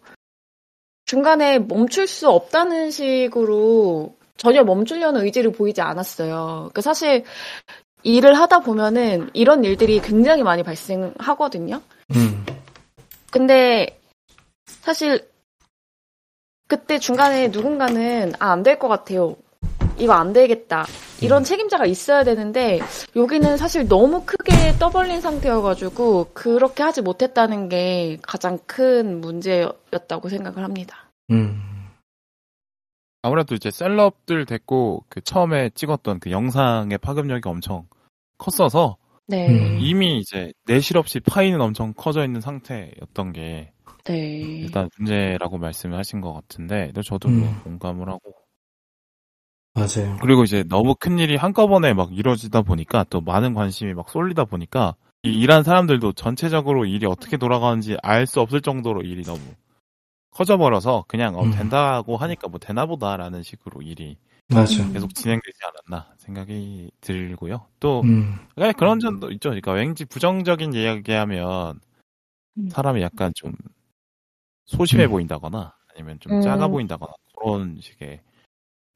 중간에 멈출 수 없다는 식으로 전혀 멈추려는 의지를 보이지 않았어요. 그 사실 일을 하다 보면은 이런 일들이 굉장히 많이 발생하거든요. 음. 근데 사실 그때 중간에 누군가는 아, 안 될 것 같아요. 이거 안 되겠다. 이런 책임자가 있어야 되는데 여기는 사실 너무 크게 떠벌린 상태여가지고 그렇게 하지 못했다는 게 가장 큰 문제였다고 생각을 합니다. 음. 아무래도 이제 셀럽들 됐고 그 처음에 찍었던 그 영상의 파급력이 엄청 컸어서 네. 음. 이미 이제 내실 없이 파이는 엄청 커져 있는 상태였던 게 네. 일단 문제라고 말씀을 하신 것 같은데 저도 뭐 음. 공감을 하고 맞아요. 그리고 이제 너무 큰 일이 한꺼번에 막 이루어지다 보니까 또 많은 관심이 막 쏠리다 보니까 이 일한 사람들도 전체적으로 일이 어떻게 돌아가는지 알 수 없을 정도로 일이 너무 커져버려서 그냥 어, 음. 된다고 하니까 뭐 되나보다라는 식으로 일이 맞아. 계속 진행되지 않았나 생각이 들고요. 또 음. 그런 점도 있죠. 그러니까 왠지 부정적인 이야기하면 음. 사람이 약간 좀 소심해 음. 보인다거나 아니면 좀 음. 작아 보인다거나 그런 식의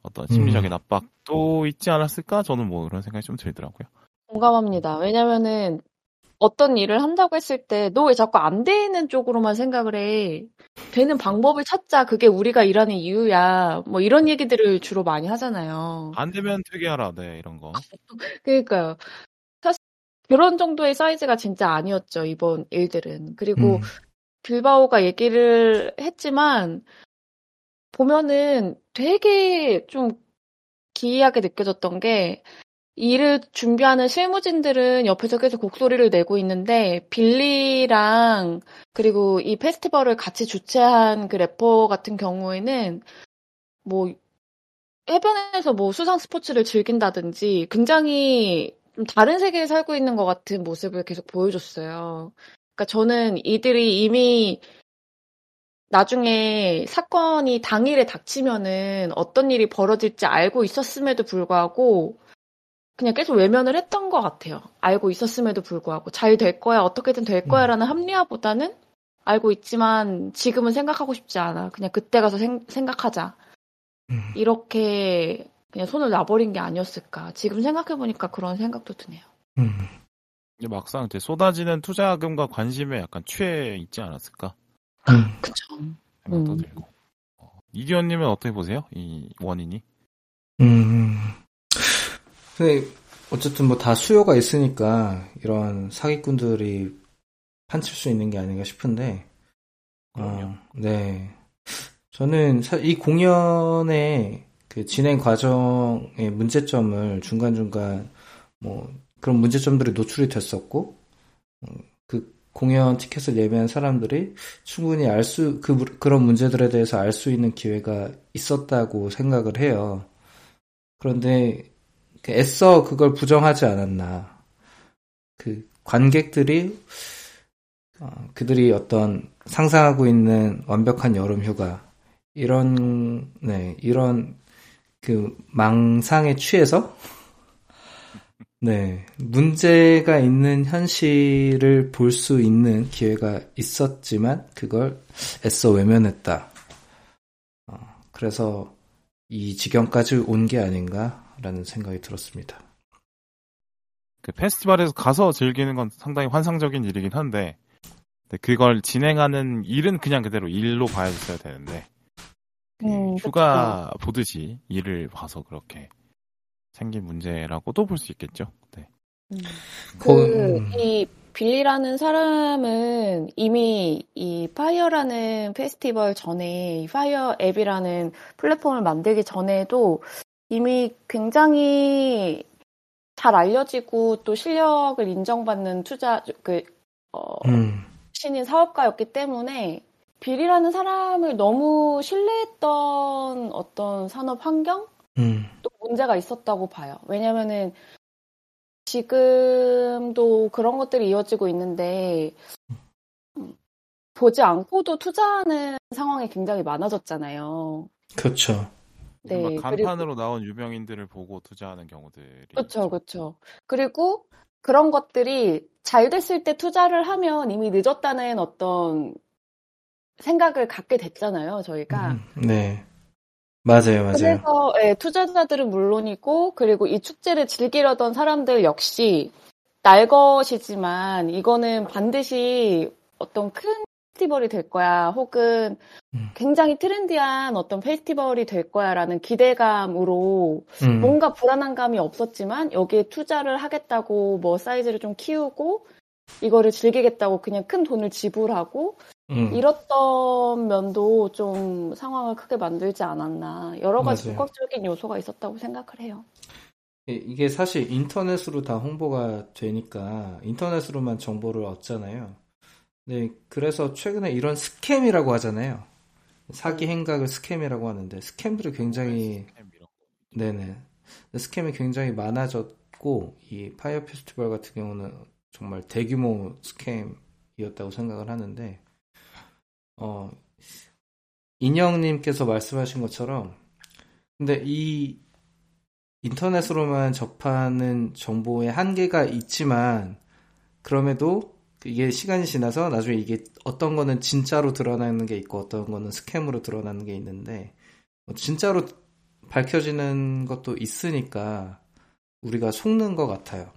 어떤 심리적인 압박도 있지 않았을까? 저는 뭐 그런 생각이 좀 들더라고요. 공감합니다. 왜냐면은 어떤 일을 한다고 했을 때 너 왜 자꾸 안 되는 쪽으로만 생각을 해? 되는 방법을 찾자. 그게 우리가 일하는 이유야. 뭐 이런 얘기들을 주로 많이 하잖아요. 안 되면 되게 하라, 네 이런 거. 그러니까요. 사실 그런 정도의 사이즈가 진짜 아니었죠. 이번 일들은. 그리고 음. 빌바오가 얘기를 했지만 보면은 되게 좀 기이하게 느껴졌던 게 일을 준비하는 실무진들은 옆에서 계속 곡소리를 내고 있는데 빌리랑 그리고 이 페스티벌을 같이 주최한 그 래퍼 같은 경우에는 뭐 해변에서 뭐 수상 스포츠를 즐긴다든지 굉장히 좀 다른 세계에 살고 있는 것 같은 모습을 계속 보여줬어요. 그러니까 저는 이들이 이미 나중에 사건이 당일에 닥치면은 어떤 일이 벌어질지 알고 있었음에도 불구하고 그냥 계속 외면을 했던 것 같아요. 알고 있었음에도 불구하고 잘 될 거야, 어떻게든 될 거야라는 합리화보다는 알고 있지만 지금은 생각하고 싶지 않아. 그냥 그때 가서 생, 생각하자. 음. 이렇게 그냥 손을 놔버린 게 아니었을까. 지금 생각해보니까 그런 생각도 드네요. 음. 막상 이제 쏟아지는 투자금과 관심에 약간 취해 있지 않았을까 음. 그쵸. 생각도 음. 들고. 어, 이기현님은 어떻게 보세요? 이 원인이? 음. 근데 어쨌든 뭐 다 수요가 있으니까 이런 사기꾼들이 판칠 수 있는 게 아닌가 싶은데. 어, 네. 저는 사- 이 공연의 그 진행 과정의 문제점을 중간중간 뭐 그런 문제점들이 노출이 됐었고, 음, 그 공연 티켓을 예매한 사람들이 충분히 알 수, 그, 무- 그런 문제들에 대해서 알 수 있는 기회가 있었다고 생각을 해요. 그런데 그 애써 그걸 부정하지 않았나. 그 관객들이 어, 그들이 어떤 상상하고 있는 완벽한 여름 휴가 이런 네 이런 그 망상에 취해서 네 문제가 있는 현실을 볼 수 있는 기회가 있었지만 그걸 애써 외면했다. 어, 그래서 이 지경까지 온 게 아닌가 라는 생각이 들었습니다. 그 페스티벌에서 가서 즐기는 건 상당히 환상적인 일이긴 한데 그걸 진행하는 일은 그냥 그대로 일로 봐야겠어야 되는데 그 음, 휴가 보듯이 일을 봐서 그렇게 생긴 문제라고도 볼 수 있겠죠. 네. 음. 거- 그, 음. 이, 빌리라는 사람은 이미 이 파이어라는 페스티벌 전에, 이 파이어 앱이라는 플랫폼을 만들기 전에도 이미 굉장히 잘 알려지고 또 실력을 인정받는 투자, 그, 어, 음, 신인 사업가였기 때문에 빌이라는 사람을 너무 신뢰했던 어떤 산업 환경? 음, 또 문제가 있었다고 봐요. 왜냐면은 지금도 그런 것들이 이어지고 있는데 음, 보지 않고도 투자하는 상황이 굉장히 많아졌잖아요. 그렇죠. 네, 막 그리고 간판으로 나온 유명인들을 보고 투자하는 경우들이 그렇죠, 그렇죠. 그리고 그런 것들이 잘 됐을 때 투자를 하면 이미 늦었다는 어떤 생각을 갖게 됐잖아요, 저희가. 음, 네. 맞아요, 맞아요. 그래서 예, 투자자들은 물론이고 그리고 이 축제를 즐기려던 사람들 역시 날 것이지만 이거는 반드시 어떤 큰 페스티벌이 될 거야 혹은 음. 굉장히 트렌디한 어떤 페스티벌이 될 거야라는 기대감으로 음, 뭔가 불안한 감이 없었지만 여기에 투자를 하겠다고 뭐 사이즈를 좀 키우고 이거를 즐기겠다고 그냥 큰 돈을 지불하고 음. 잃었던 면도 좀 상황을 크게 만들지 않았나. 여러 가지 맞아요. 복합적인 요소가 있었다고 생각을 해요. 이- 이게 사실 인터넷으로 다 홍보가 되니까 인터넷으로만 정보를 얻잖아요. 네, 그래서 최근에 이런 scam이라고 하잖아요. 사기 행각을 scam이라고 하는데 scam들이 굉장히 네네. scam이 굉장히 많아졌고 이 파이어 페스티벌 같은 경우는 정말 대규모 scam이었다고 생각을 하는데 어 인영님께서 말씀하신 것처럼 근데 이 인터넷으로만 접하는 정보의 한계가 있지만 그럼에도 이게 시간이 지나서 나중에 이게 어떤 거는 진짜로 드러나는 게 있고 어떤 거는 스캠으로 드러나는 게 있는데 뭐 진짜로 밝혀지는 것도 있으니까 우리가 속는 것 같아요.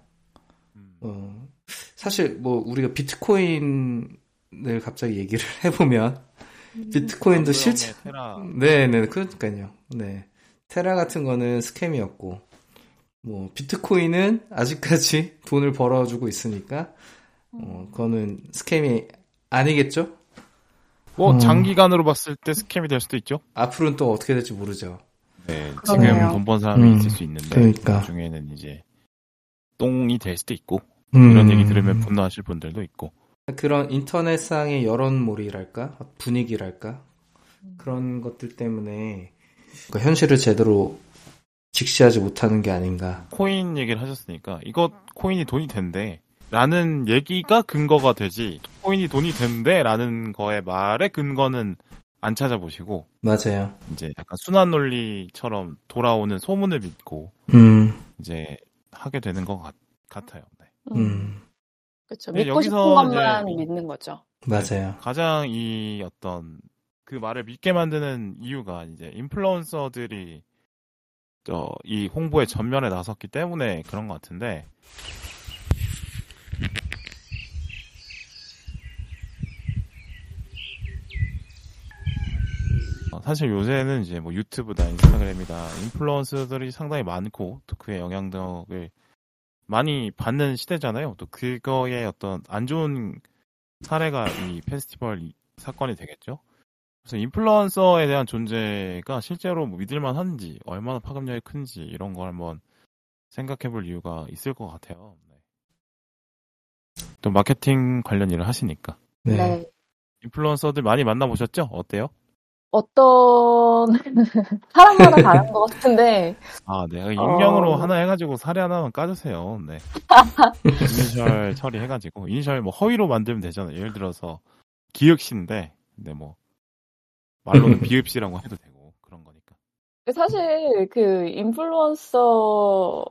음. 어, 사실 뭐 우리가 비트코인을 갑자기 얘기를 해보면 비트코인도 실제 테라 네네 그러니까요. 네 테라 같은 거는 스캠이었고 뭐 비트코인은 아직까지 돈을 벌어주고 있으니까 어 그거는 스캠이 아니겠죠? 뭐 음. 장기간으로 봤을 때 스캠이 될 수도 있죠. 앞으로는 또 어떻게 될지 모르죠. 네. 지금 돈 번 사람이 음, 있을 수 있는데 그러니까. 나중에는 이제 똥이 될 수도 있고 음. 이런 얘기 들으면 분노하실 분들도 있고 그런 인터넷상의 여론몰이랄까 분위기랄까 그런 것들 때문에 그 현실을 제대로 직시하지 못하는 게 아닌가. 코인 얘기를 하셨으니까 이거 코인이 돈이 된대 라는 얘기가 근거가 되지 코인이 돈이 된대 라는 거에 말의 근거는 안 찾아보시고 맞아요. 이제 약간 순환 논리처럼 돌아오는 소문을 믿고 음, 이제 하게 되는 것 같, 같아요. 네. 음, 그렇죠. 믿고 싶은 여기서 것만 이제- 믿는 거죠. 맞아요. 가장 이 어떤 그 말을 믿게 만드는 이유가 이제 인플루언서들이 저이 홍보에 전면에 나섰기 때문에 그런 것 같은데 사실 요새는 이제 뭐 유튜브다 인스타그램이다 인플루언서들이 상당히 많고 또 그의 영향력을 많이 받는 시대잖아요. 또 그거에 어떤 안 좋은 사례가 이 페스티벌 이- 사건이 되겠죠. 그래서 인플루언서에 대한 존재가 실제로 뭐 믿을만 한지, 얼마나 파급력이 큰지 이런 걸 한번 생각해 볼 이유가 있을 것 같아요. 네. 또 마케팅 관련 일을 하시니까. 네. 네. 인플루언서들 많이 만나보셨죠? 어때요? 어떤 사람마다 다른 것 같은데 아, 네. 익명으로 어. 하나 해가지고 사례 하나만 까주세요. 네. 이니셜 처리해가지고 이니셜 뭐 허위로 만들면 되잖아요. 예를 들어서 기읍씨인데, 근데 뭐 말로는 비읍씨라고 해도 되고 그런 거니까. 사실 그 인플루언서를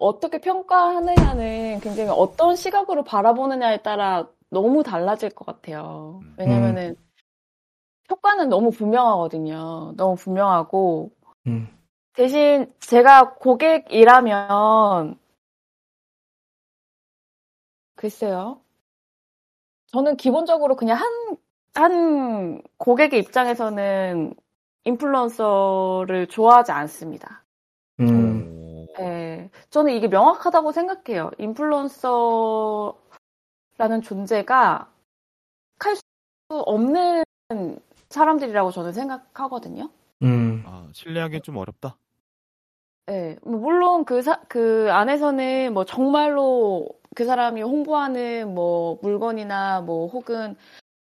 어떻게 평가하느냐는 굉장히 어떤 시각으로 바라보느냐에 따라 너무 달라질 것 같아요. 음. 왜냐면은 효과는 너무 분명하거든요. 너무 분명하고 음, 대신 제가 고객이라면 글쎄요. 저는 기본적으로 그냥 한, 한 고객의 입장에서는 인플루언서를 좋아하지 않습니다. 음, 오, 예, 저는 이게 명확하다고 생각해요. 인플루언서라는 존재가 할 수 없는 사람들이라고 저는 생각하거든요. 음, 아, 신뢰하기 좀 어렵다. 예, 뭐 물론 그, 사, 그 안에서는 뭐 정말로 그 사람이 홍보하는 뭐 물건이나 뭐 혹은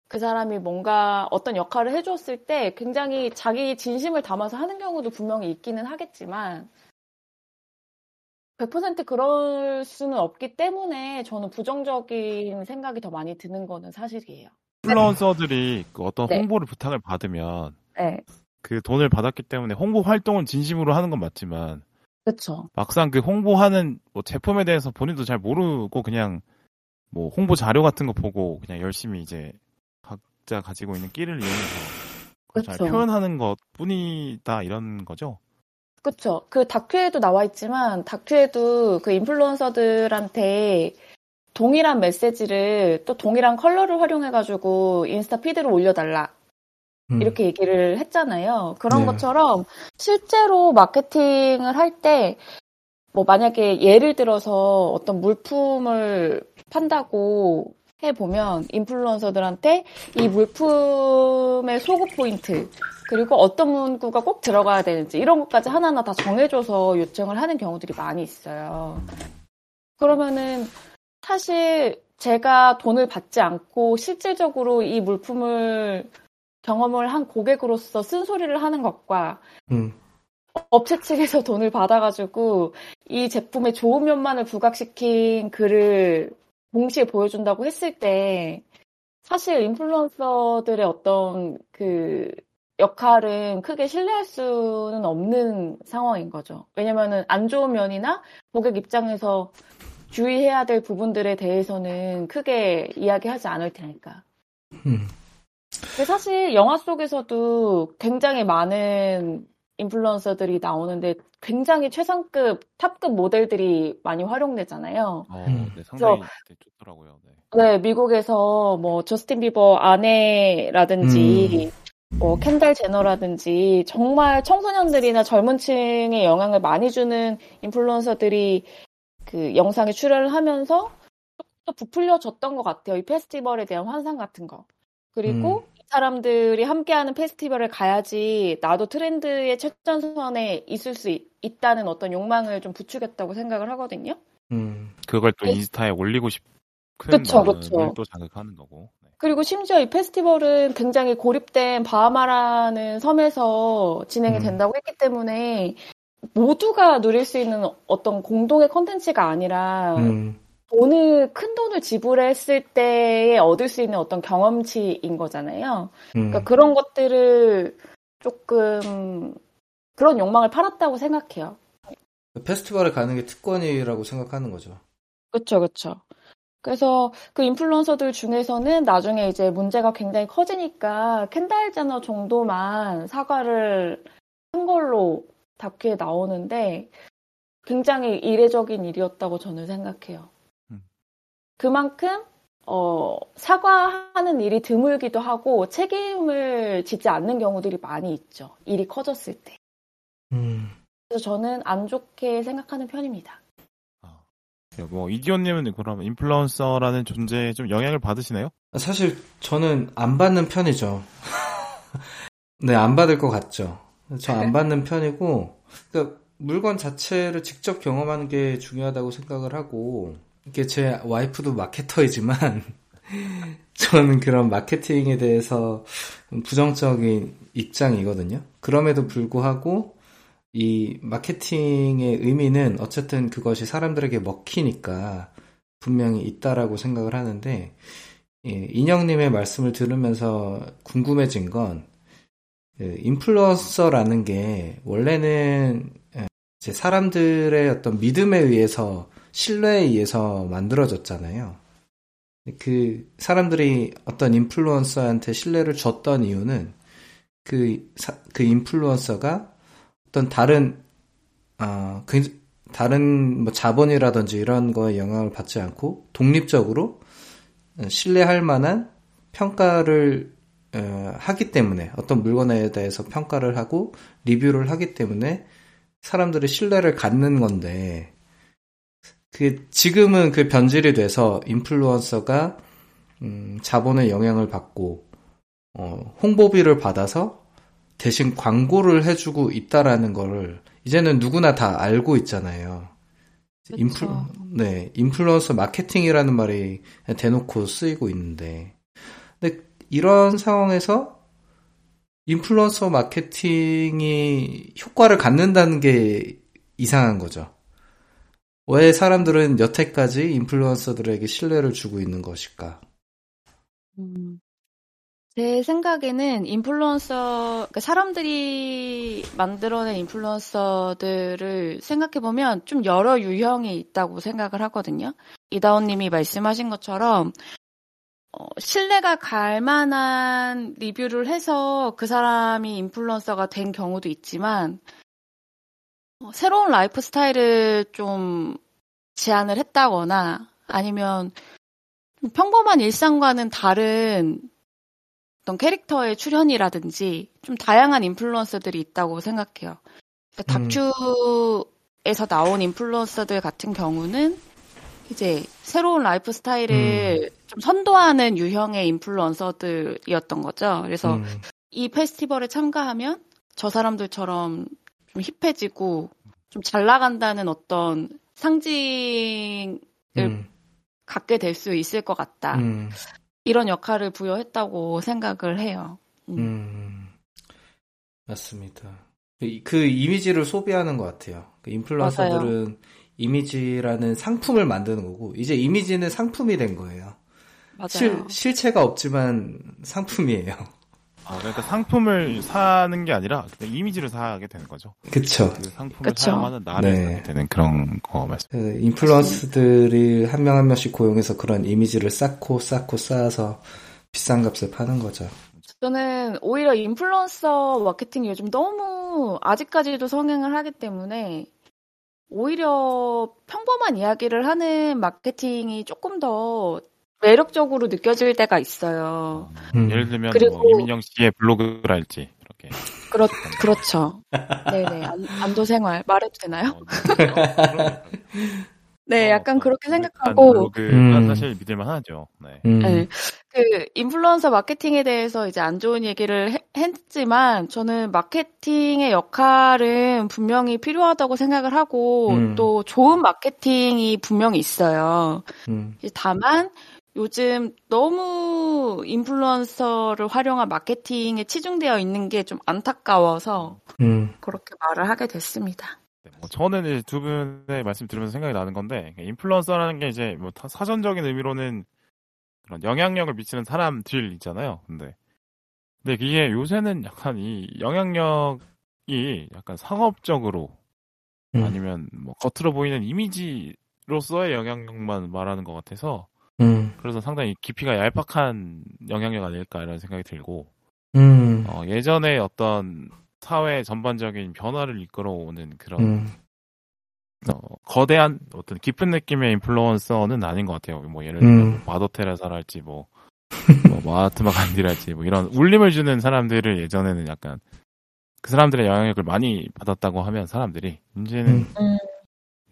그 사람이 뭔가 어떤 역할을 해줬을 때 굉장히 자기 진심을 담아서 하는 경우도 분명히 있기는 하겠지만 100% 그럴 수는 없기 때문에 저는 부정적인 생각이 더 많이 드는 거는 사실이에요. 인플루언서들이 그 어떤 네. 홍보를 부탁을 받으면 네, 그 돈을 받았기 때문에 홍보 활동은 진심으로 하는 건 맞지만 그렇죠. 막상 그 홍보하는 뭐 제품에 대해서 본인도 잘 모르고 그냥 뭐 홍보 자료 같은 거 보고 그냥 열심히 이제 각자 가지고 있는 끼를 이용해서 그걸 잘 그쵸. 표현하는 것 뿐이다 이런 거죠. 그쵸. 그 다큐에도 나와 있지만, 다큐에도 그 인플루언서들한테 동일한 메시지를 또 동일한 컬러를 활용해가지고 인스타 피드로 올려달라. 음. 이렇게 얘기를 했잖아요. 그런 네. 것처럼 실제로 마케팅을 할 때, 뭐 만약에 예를 들어서 어떤 물품을 판다고 해보면 인플루언서들한테 이 물품의 소구 포인트 그리고 어떤 문구가 꼭 들어가야 되는지 이런 것까지 하나하나 다 정해줘서 요청을 하는 경우들이 많이 있어요. 그러면은 사실 제가 돈을 받지 않고 실질적으로 이 물품을 경험을 한 고객으로서 쓴소리를 하는 것과 음. 업체 측에서 돈을 받아가지고 이 제품의 좋은 면만을 부각시킨 글을 동시에 보여준다고 했을 때 사실 인플루언서들의 어떤 그 역할은 크게 신뢰할 수는 없는 상황인 거죠. 왜냐면은 안 좋은 면이나 고객 입장에서 주의해야 될 부분들에 대해서는 크게 이야기하지 않을 테니까. 음. 근데 사실 영화 속에서도 굉장히 많은 인플루언서들이 나오는데 굉장히 최상급, 탑급 모델들이 많이 활용되잖아요. 어, 음. 네, 상당히 네, 좋더라고요. 네. 네, 미국에서 뭐 저스틴 비버 아내라든지 뭐 켄달 제너라든지 정말 청소년들이나 젊은 층에 영향을 많이 주는 인플루언서들이 그 영상에 출연을 하면서 조금 더 부풀려졌던 것 같아요. 이 페스티벌에 대한 환상 같은 거. 그리고 이 사람들이 함께하는 페스티벌에 가야지 나도 트렌드의 최전선에 있을 수 있, 있다는 어떤 욕망을 좀 부추겼다고 생각을 하거든요. 음. 그걸 또 네. 인스타에 올리고 싶은 그쵸, 그쵸. 또 자극하는 거고. 네. 그리고 심지어 이 페스티벌은 굉장히 고립된 바하마라는 섬에서 진행이 음. 된다고 했기 때문에 모두가 누릴 수 있는 어떤 공동의 컨텐츠가 아니라 음. 돈을 큰 돈을 지불했을 때에 얻을 수 있는 어떤 경험치인 거잖아요. 음. 그러니까 그런 것들을 조금 그런 욕망을 팔았다고 생각해요. 페스티벌에 가는 게 특권이라고 생각하는 거죠. 그쵸, 그쵸. 그래서 그 인플루언서들 중에서는 나중에 이제 문제가 굉장히 커지니까 켄달 제너 정도만 사과를 한 걸로 다큐에 나오는데 굉장히 이례적인 일이었다고 저는 생각해요. 음. 그만큼 어, 사과하는 일이 드물기도 하고 책임을 지지 않는 경우들이 많이 있죠. 일이 커졌을 때. 음. 그래서 저는 안 좋게 생각하는 편입니다. 아. 네, 뭐 이디오님은 그럼 인플루언서라는 존재에 좀 영향을 받으시나요? 사실 저는 안 받는 편이죠. 네, 안 받을 것 같죠. 저 안 받는 편이고, 그러니까 물건 자체를 직접 경험하는 게 중요하다고 생각을 하고, 이게 제 와이프도 마케터이지만, 저는 그런 마케팅에 대해서 부정적인 입장이거든요. 그럼에도 불구하고, 이 마케팅의 의미는 어쨌든 그것이 사람들에게 먹히니까 분명히 있다라고 생각을 하는데, 예, 인형님의 말씀을 들으면서 궁금해진 건, 그 인플루언서라는 게 원래는 예, 이제 사람들의 어떤 믿음에 의해서 신뢰에 의해서 만들어졌잖아요. 그 사람들이 어떤 인플루언서한테 신뢰를 줬던 이유는 그, 사- 그 인플루언서가 어떤 다른 어, 그- 다른 뭐 자본이라든지 이런 거에 영향을 받지 않고 독립적으로 어, 신뢰할 만한 평가를 어, 하기 때문에 어떤 물건에 대해서 평가를 하고 리뷰를 하기 때문에 사람들이 신뢰를 갖는 건데 그 지금은 그 변질이 돼서 인플루언서가 음, 자본의 영향을 받고 어, 홍보비를 받아서 대신 광고를 해주고 있다라는 거를 이제는 누구나 다 알고 있잖아요. 인플. 네, 인플루언서 마케팅이라는 말이 대놓고 쓰이고 있는데, 이런 상황에서 인플루언서 마케팅이 효과를 갖는다는 게 이상한 거죠. 왜 사람들은 여태까지 인플루언서들에게 신뢰를 주고 있는 것일까? 음, 제 생각에는 인플루언서, 그러니까 사람들이 만들어낸 인플루언서들을 생각해보면 좀 여러 유형이 있다고 생각을 하거든요. 이다운님이 말씀하신 것처럼, 어, 신뢰가 갈 만한 리뷰를 해서 그 사람이 인플루언서가 된 경우도 있지만, 어, 새로운 라이프 스타일을 좀 제안을 했다거나, 아니면 좀 평범한 일상과는 다른 어떤 캐릭터의 출연이라든지 좀 다양한 인플루언서들이 있다고 생각해요. 그러니까 음. 다큐에서 나온 인플루언서들 같은 경우는 이제 새로운 라이프 스타일을 좀 선도하는 유형의 인플루언서들이었던 거죠. 그래서 음, 이 페스티벌에 참가하면 저 사람들처럼 좀 힙해지고 좀 잘 나간다는 어떤 상징을 음, 갖게 될 수 있을 것 같다. 음, 이런 역할을 부여했다고 생각을 해요. 음. 음. 맞습니다. 그- 그 이미지를 소비하는 것 같아요. 그 인플루언서들은 이미지라는 상품을 만드는 거고, 이제 이미지는 상품이 된 거예요. 맞아요. 실, 실체가 없지만 상품이에요. 아, 그러니까 상품을 사는 게 아니라 그냥 이미지를 사게 되는 거죠. 그쵸. 그 상품을 그쵸. 사용하는 나를 네. 사게 되는 그런 거 말씀. 그 인플루언서들이 한명한 명씩 고용해서 그런 이미지를 쌓고 쌓고 쌓아서 비싼 값에 파는 거죠. 저는 오히려 인플루언서 마케팅이 요즘 너무 아직까지도 성행을 하기 때문에 오히려 평범한 이야기를 하는 마케팅이 조금 더 매력적으로 느껴질 때가 있어요. 음. 예를 들면 그리고- 뭐 이민영 씨의 블로그랄지 이렇게. 그렇, 그렇죠. 네네. 안, 안도 생활. 말해도 되나요? 어, 네, 어, 약간 어떤 그렇게 생각하고, 음. 사실 믿을만 하죠. 네. 음. 네. 그 인플루언서 마케팅에 대해서 이제 안 좋은 얘기를 해- 했지만 저는 마케팅의 역할은 분명히 필요하다고 생각을 하고 음. 또 좋은 마케팅이 분명히 있어요. 음. 다만 요즘 너무 인플루언서를 활용한 마케팅에 치중되어 있는 게 좀 안타까워서 음. 그렇게 말을 하게 됐습니다. 네, 뭐 저는 이제 두 분의 말씀 들으면서 생각이 나는 건데 인플루언서라는 게 이제 뭐 타- 사전적인 의미로는 그런 영향력을 미치는 사람들 있잖아요. 근데 근데 이게 요새는 약간 이 영향력이 약간 상업적으로 음. 아니면 뭐 겉으로 보이는 이미지로서의 영향력만 말하는 것 같아서 음. 그래서 상당히 깊이가 얄팍한 영향력 아닐까 이런 생각이 들고 음. 어, 예전에 어떤 사회 전반적인 변화를 이끌어오는 그런 음. 어, 거대한 어떤 깊은 느낌의 인플루언서는 아닌 것 같아요. 뭐 예를 들면 음. 마더 테레사랄지 뭐, 뭐 마하트마 간디랄지 뭐 이런 울림을 주는 사람들을 예전에는 약간 그 사람들의 영향력을 많이 받았다고 하면 사람들이 이제는 음. 음.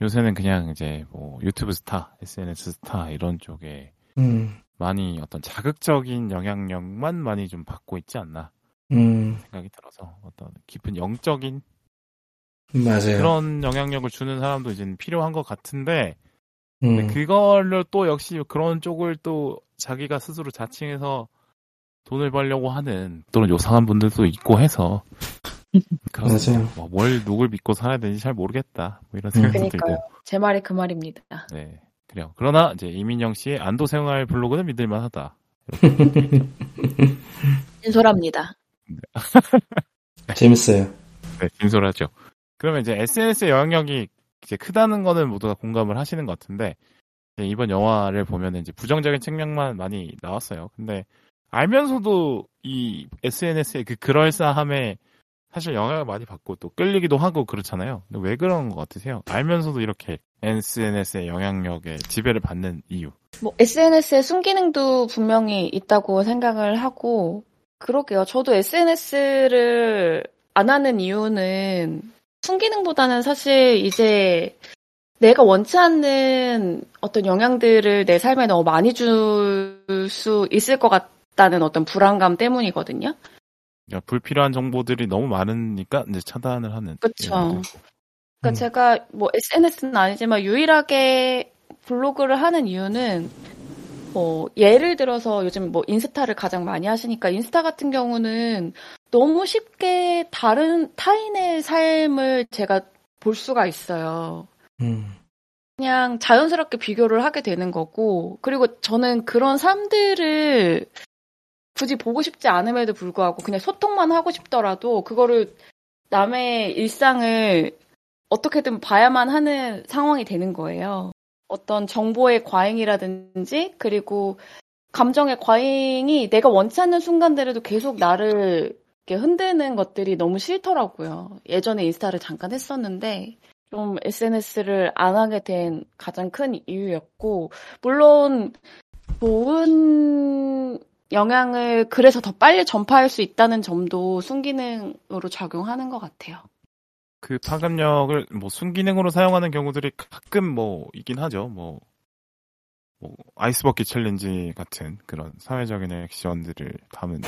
요새는 그냥 이제 뭐 유튜브 스타, SNS 스타 이런 쪽에 음. 많이 어떤 자극적인 영향력만 많이 좀 받고 있지 않나 음. 생각이 들어서 어떤 깊은 영적인 맞아요. 그런 영향력을 주는 사람도 이제 필요한 것 같은데 음. 그걸로 또 역시 그런 쪽을 또 자기가 스스로 자칭해서 돈을 벌려고 하는 또는 요상한 분들도 있고 해서. 맞아요. 뭐, 뭘 누굴 믿고 살아야 되는지 잘 모르겠다. 뭐 이런 생각도 그러니까요. 들고. 제 말이 그 말입니다. 네. 그래요. 그러나 이제 이민영 씨의 안도 생활 블로그는 믿을만 하다. 진솔합니다. 재밌어요. 네, 진솔하죠. 그러면 이제 SNS의 영향력이 이제 크다는 거는 모두가 공감을 하시는 것 같은데 이번 영화를 보면 이제 부정적인 측면만 많이 나왔어요. 근데 알면서도 이 SNS의 그 그럴싸함에 사실 영향을 많이 받고 또 끌리기도 하고 그렇잖아요. 근데 왜 그런 것 같으세요? 알면서도 이렇게 SNS의 영향력에 지배를 받는 이유. 뭐 SNS의 순기능도 분명히 있다고 생각을 하고 그러게요. 저도 SNS를 안 하는 이유는 순기능보다는 사실 이제 내가 원치 않는 어떤 영향들을 내 삶에 너무 많이 줄 수 있을 것 같다는 어떤 불안감 때문이거든요. 그러니까 불필요한 정보들이 너무 많으니까 이제 차단을 하는. 있고. 그러니까 음. 제가 뭐 SNS는 아니지만 유일하게 블로그를 하는 이유는 뭐 예를 들어서 요즘 뭐 인스타를 가장 많이 하시니까 인스타 같은 경우는 너무 쉽게 다른 타인의 삶을 제가 볼 수가 있어요. 음. 그냥 자연스럽게 비교를 하게 되는 거고 그리고 저는 그런 삶들을 굳이 보고 싶지 않음에도 불구하고 그냥 소통만 하고 싶더라도 그거를 남의 일상을 어떻게든 봐야만 하는 상황이 되는 거예요. 어떤 정보의 과잉이라든지 그리고 감정의 과잉이 내가 원치 않는 순간들에도 계속 나를 흔드는 것들이 너무 싫더라고요. 예전에 인스타를 잠깐 했었는데 좀 SNS를 안 하게 된 가장 큰 이유였고 물론 좋은 영향을 그래서 더 빨리 전파할 수 있다는 점도 순기능으로 작용하는 것 같아요. 그 파급력을 뭐 순기능으로 사용하는 경우들이 가끔 뭐 있긴 하죠. 뭐 뭐 아이스버킷 챌린지 같은 그런 사회적인 액션들을 담은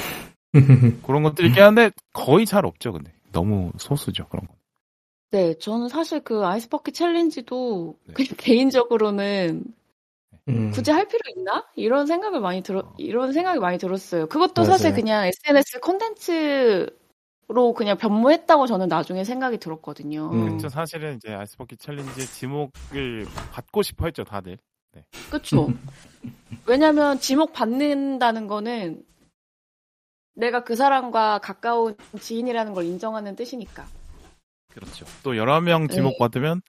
그런 것들이 있긴 한데 거의 잘 없죠. 근데 너무 소수죠 그런 거. 네, 저는 사실 그 아이스버킷 챌린지도 네. 그냥 개인적으로는 음. 굳이 할 필요 있나? 이런 생각을 많이 들어, 어. 이런 생각이 많이 들었어요. 그것도 맞아요. 사실 그냥 SNS 콘텐츠 로 그냥 변모했다고 저는 나중에 생각이 들었거든요. 음. 그렇죠. 사실은 이제 아이스버킷 챌린지 지목을 받고 싶어 했죠 다들. 그쵸? 왜냐면 지목 받는다는 거는 내가 그 사람과 가까운 지인이라는 걸 인정하는 뜻이니까. 그렇죠. 또 여러 명 네. 지목 받으면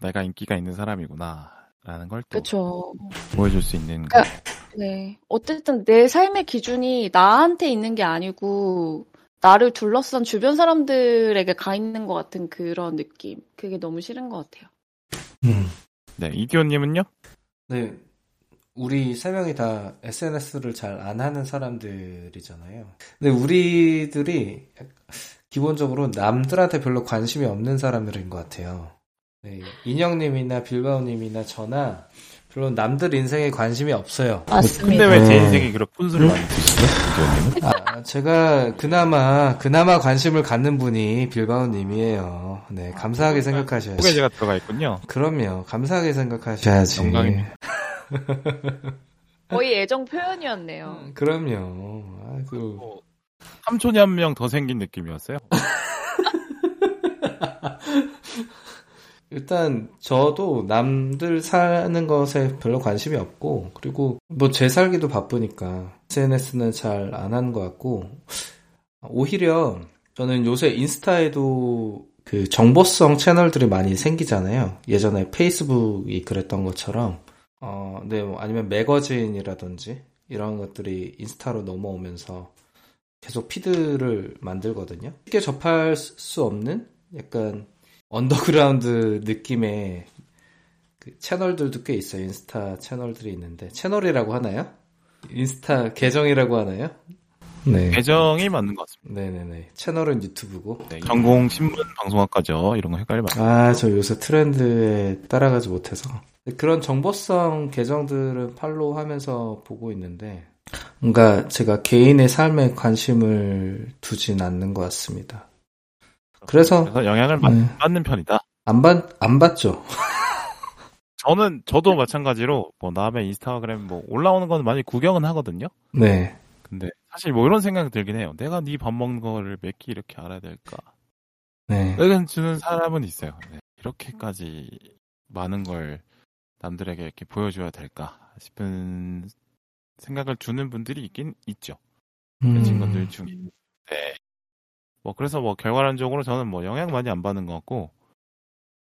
내가 인기가 있는 사람이구나라는 걸 또? 보여줄 수 있는 거. 그러니까 네. 어쨌든 내 삶의 기준이 나한테 있는 게 아니고 나를 둘러싼 주변 사람들에게 가 있는 것 같은 그런 느낌. 그게 너무 싫은 것 같아요. 음. 네 이기호님은요? 네. 우리 세 명이 다 SNS를 잘 안 하는 사람들이잖아요. 근데 우리들이 기본적으로 남들한테 별로 관심이 없는 사람들인 것 같아요. 네. 인형님이나 빌바오님이나 저나 별로 남들 인생에 관심이 없어요. 근데 왜제 네. 인생이 그렇게 분수를 많이 드시죠? 아, 제가 그나마 그나마 관심을 갖는 분이 빌바오님이에요. 네, 감사하게 속에 생각하셔야지. 제가 들어가 있군요. 그럼요, 감사하게 생각하셔야지. 영광입니다. 거의 애정 표현이었네요. 음, 그럼요. 아이고. 뭐, 삼촌이 한 명 더 생긴 느낌이었어요. 일단 저도 남들 사는 것에 별로 관심이 없고 그리고 뭐 제 살기도 바쁘니까 SNS는 잘 안 하는 것 같고 오히려 저는 요새 인스타에도 그 정보성 채널들이 많이 생기잖아요. 예전에 페이스북이 그랬던 것처럼 어, 네, 뭐 아니면 매거진이라든지 이런 것들이 인스타로 넘어오면서 계속 feed를 만들거든요. 쉽게 접할 수 없는 약간 언더그라운드 느낌의 그 채널들도 꽤 있어요. 인스타 채널들이 있는데 채널이라고 하나요? 인스타 계정이라고 하나요? 네. 계정이 맞는 것 같습니다. 네네네. 채널은 유튜브고. 네, 전공 신문 방송학과죠. 이런 거 헷갈리면. 아, 저 요새 트렌드에 따라가지 못해서. 그런 정보성 계정들은 팔로우 하면서 보고 있는데, 뭔가 제가 개인의 삶에 관심을 두진 않는 것 같습니다. 그래서, 그래서 영향을 네. 받는 편이다. 안 받, 안 받죠. 저는 저도 마찬가지로 뭐 남의 인스타그램 뭐 올라오는 건 많이 구경은 하거든요. 네. 근데 사실 뭐 이런 생각이 들긴 해요. 내가 네 밥 먹는 거를 몇 끼 이렇게 알아야 될까? 네. 의견 주는 사람은 있어요. 네, 이렇게까지 많은 걸 남들에게 이렇게 보여줘야 될까 싶은 생각을 주는 분들이 있긴 있죠. 그 음, 친구들 중에. 네. 뭐 그래서 뭐 결과론적으로 저는 뭐 영향 많이 안 받는 것 같고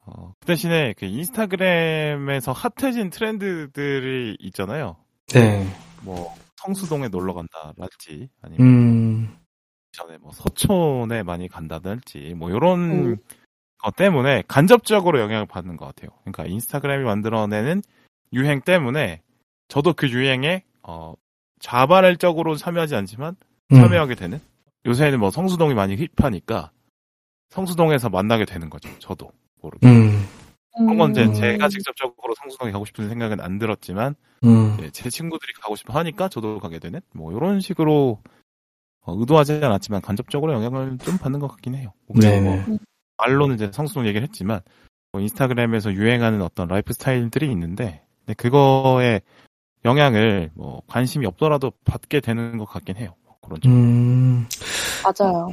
어, 그 대신에 그 인스타그램에서 핫해진 트렌드들이 있잖아요. 네. 뭐 성수동에 놀러 간다랄지 아니면 음, 전에 뭐 서촌에 많이 간다든지 뭐 이런 음. 것 때문에 간접적으로 영향을 받는 것 같아요. 그러니까 인스타그램이 만들어내는 유행 때문에 저도 그 유행에 어, 자발적으로 참여하지 않지만 음. 참여하게 되는 요새는 뭐 성수동이 많이 힙하니까 성수동에서 만나게 되는 거죠. 저도 모르게. 음, 그런 건 이제 음. 제가 직접적으로 성수동에 가고 싶은 생각은 안 들었지만 음, 제 친구들이 가고 싶어 하니까 저도 가게 되는 뭐 이런 식으로 어, 의도하지 않았지만 간접적으로 영향을 좀 받는 것 같긴 해요. 네네. 뭐 말로는 이제 성수동 얘기를 했지만 뭐 인스타그램에서 유행하는 어떤 라이프 스타일들이 있는데 그거에 영향을 뭐 관심이 없더라도 받게 되는 것 같긴 해요. 뭐 그런 쪽. 음, 맞아요.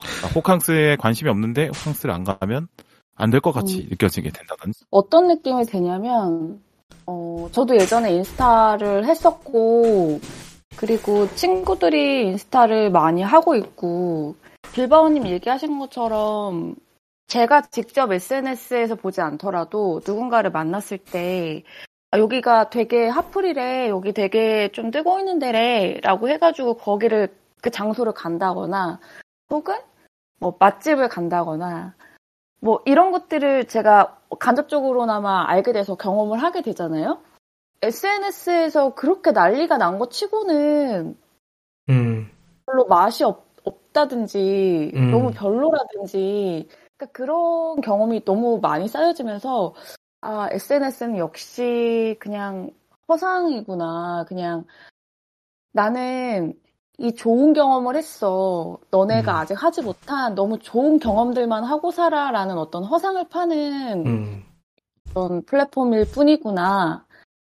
그러니까 호캉스에 관심이 없는데 호캉스를 안 가면 안 될 것 같이 음. 느껴지게 된다든지. 어떤 느낌이 드냐면, 어, 저도 예전에 인스타를 했었고, 그리고 친구들이 인스타를 많이 하고 있고, 빌바오님 얘기하신 것처럼, 제가 직접 SNS에서 보지 않더라도 누군가를 만났을 때, 아, 여기가 되게 핫플이래, 여기 되게 좀 뜨고 있는 데래, 라고 해가지고 거기를, 그 장소를 간다거나, 혹은, 뭐, 맛집을 간다거나, 뭐 이런 것들을 제가 간접적으로나마 알게 돼서 경험을 하게 되잖아요. SNS에서 그렇게 난리가 난 거 치고는 음, 별로 맛이 없, 없다든지 음. 너무 별로라든지 그러니까 그런 경험이 너무 많이 쌓여지면서 아 SNS는 역시 그냥 허상이구나. 그냥 나는 이 좋은 경험을 했어. 너네가 음. 아직 하지 못한 너무 좋은 경험들만 하고 살아라는 어떤 허상을 파는 음. 그런 플랫폼일 뿐이구나.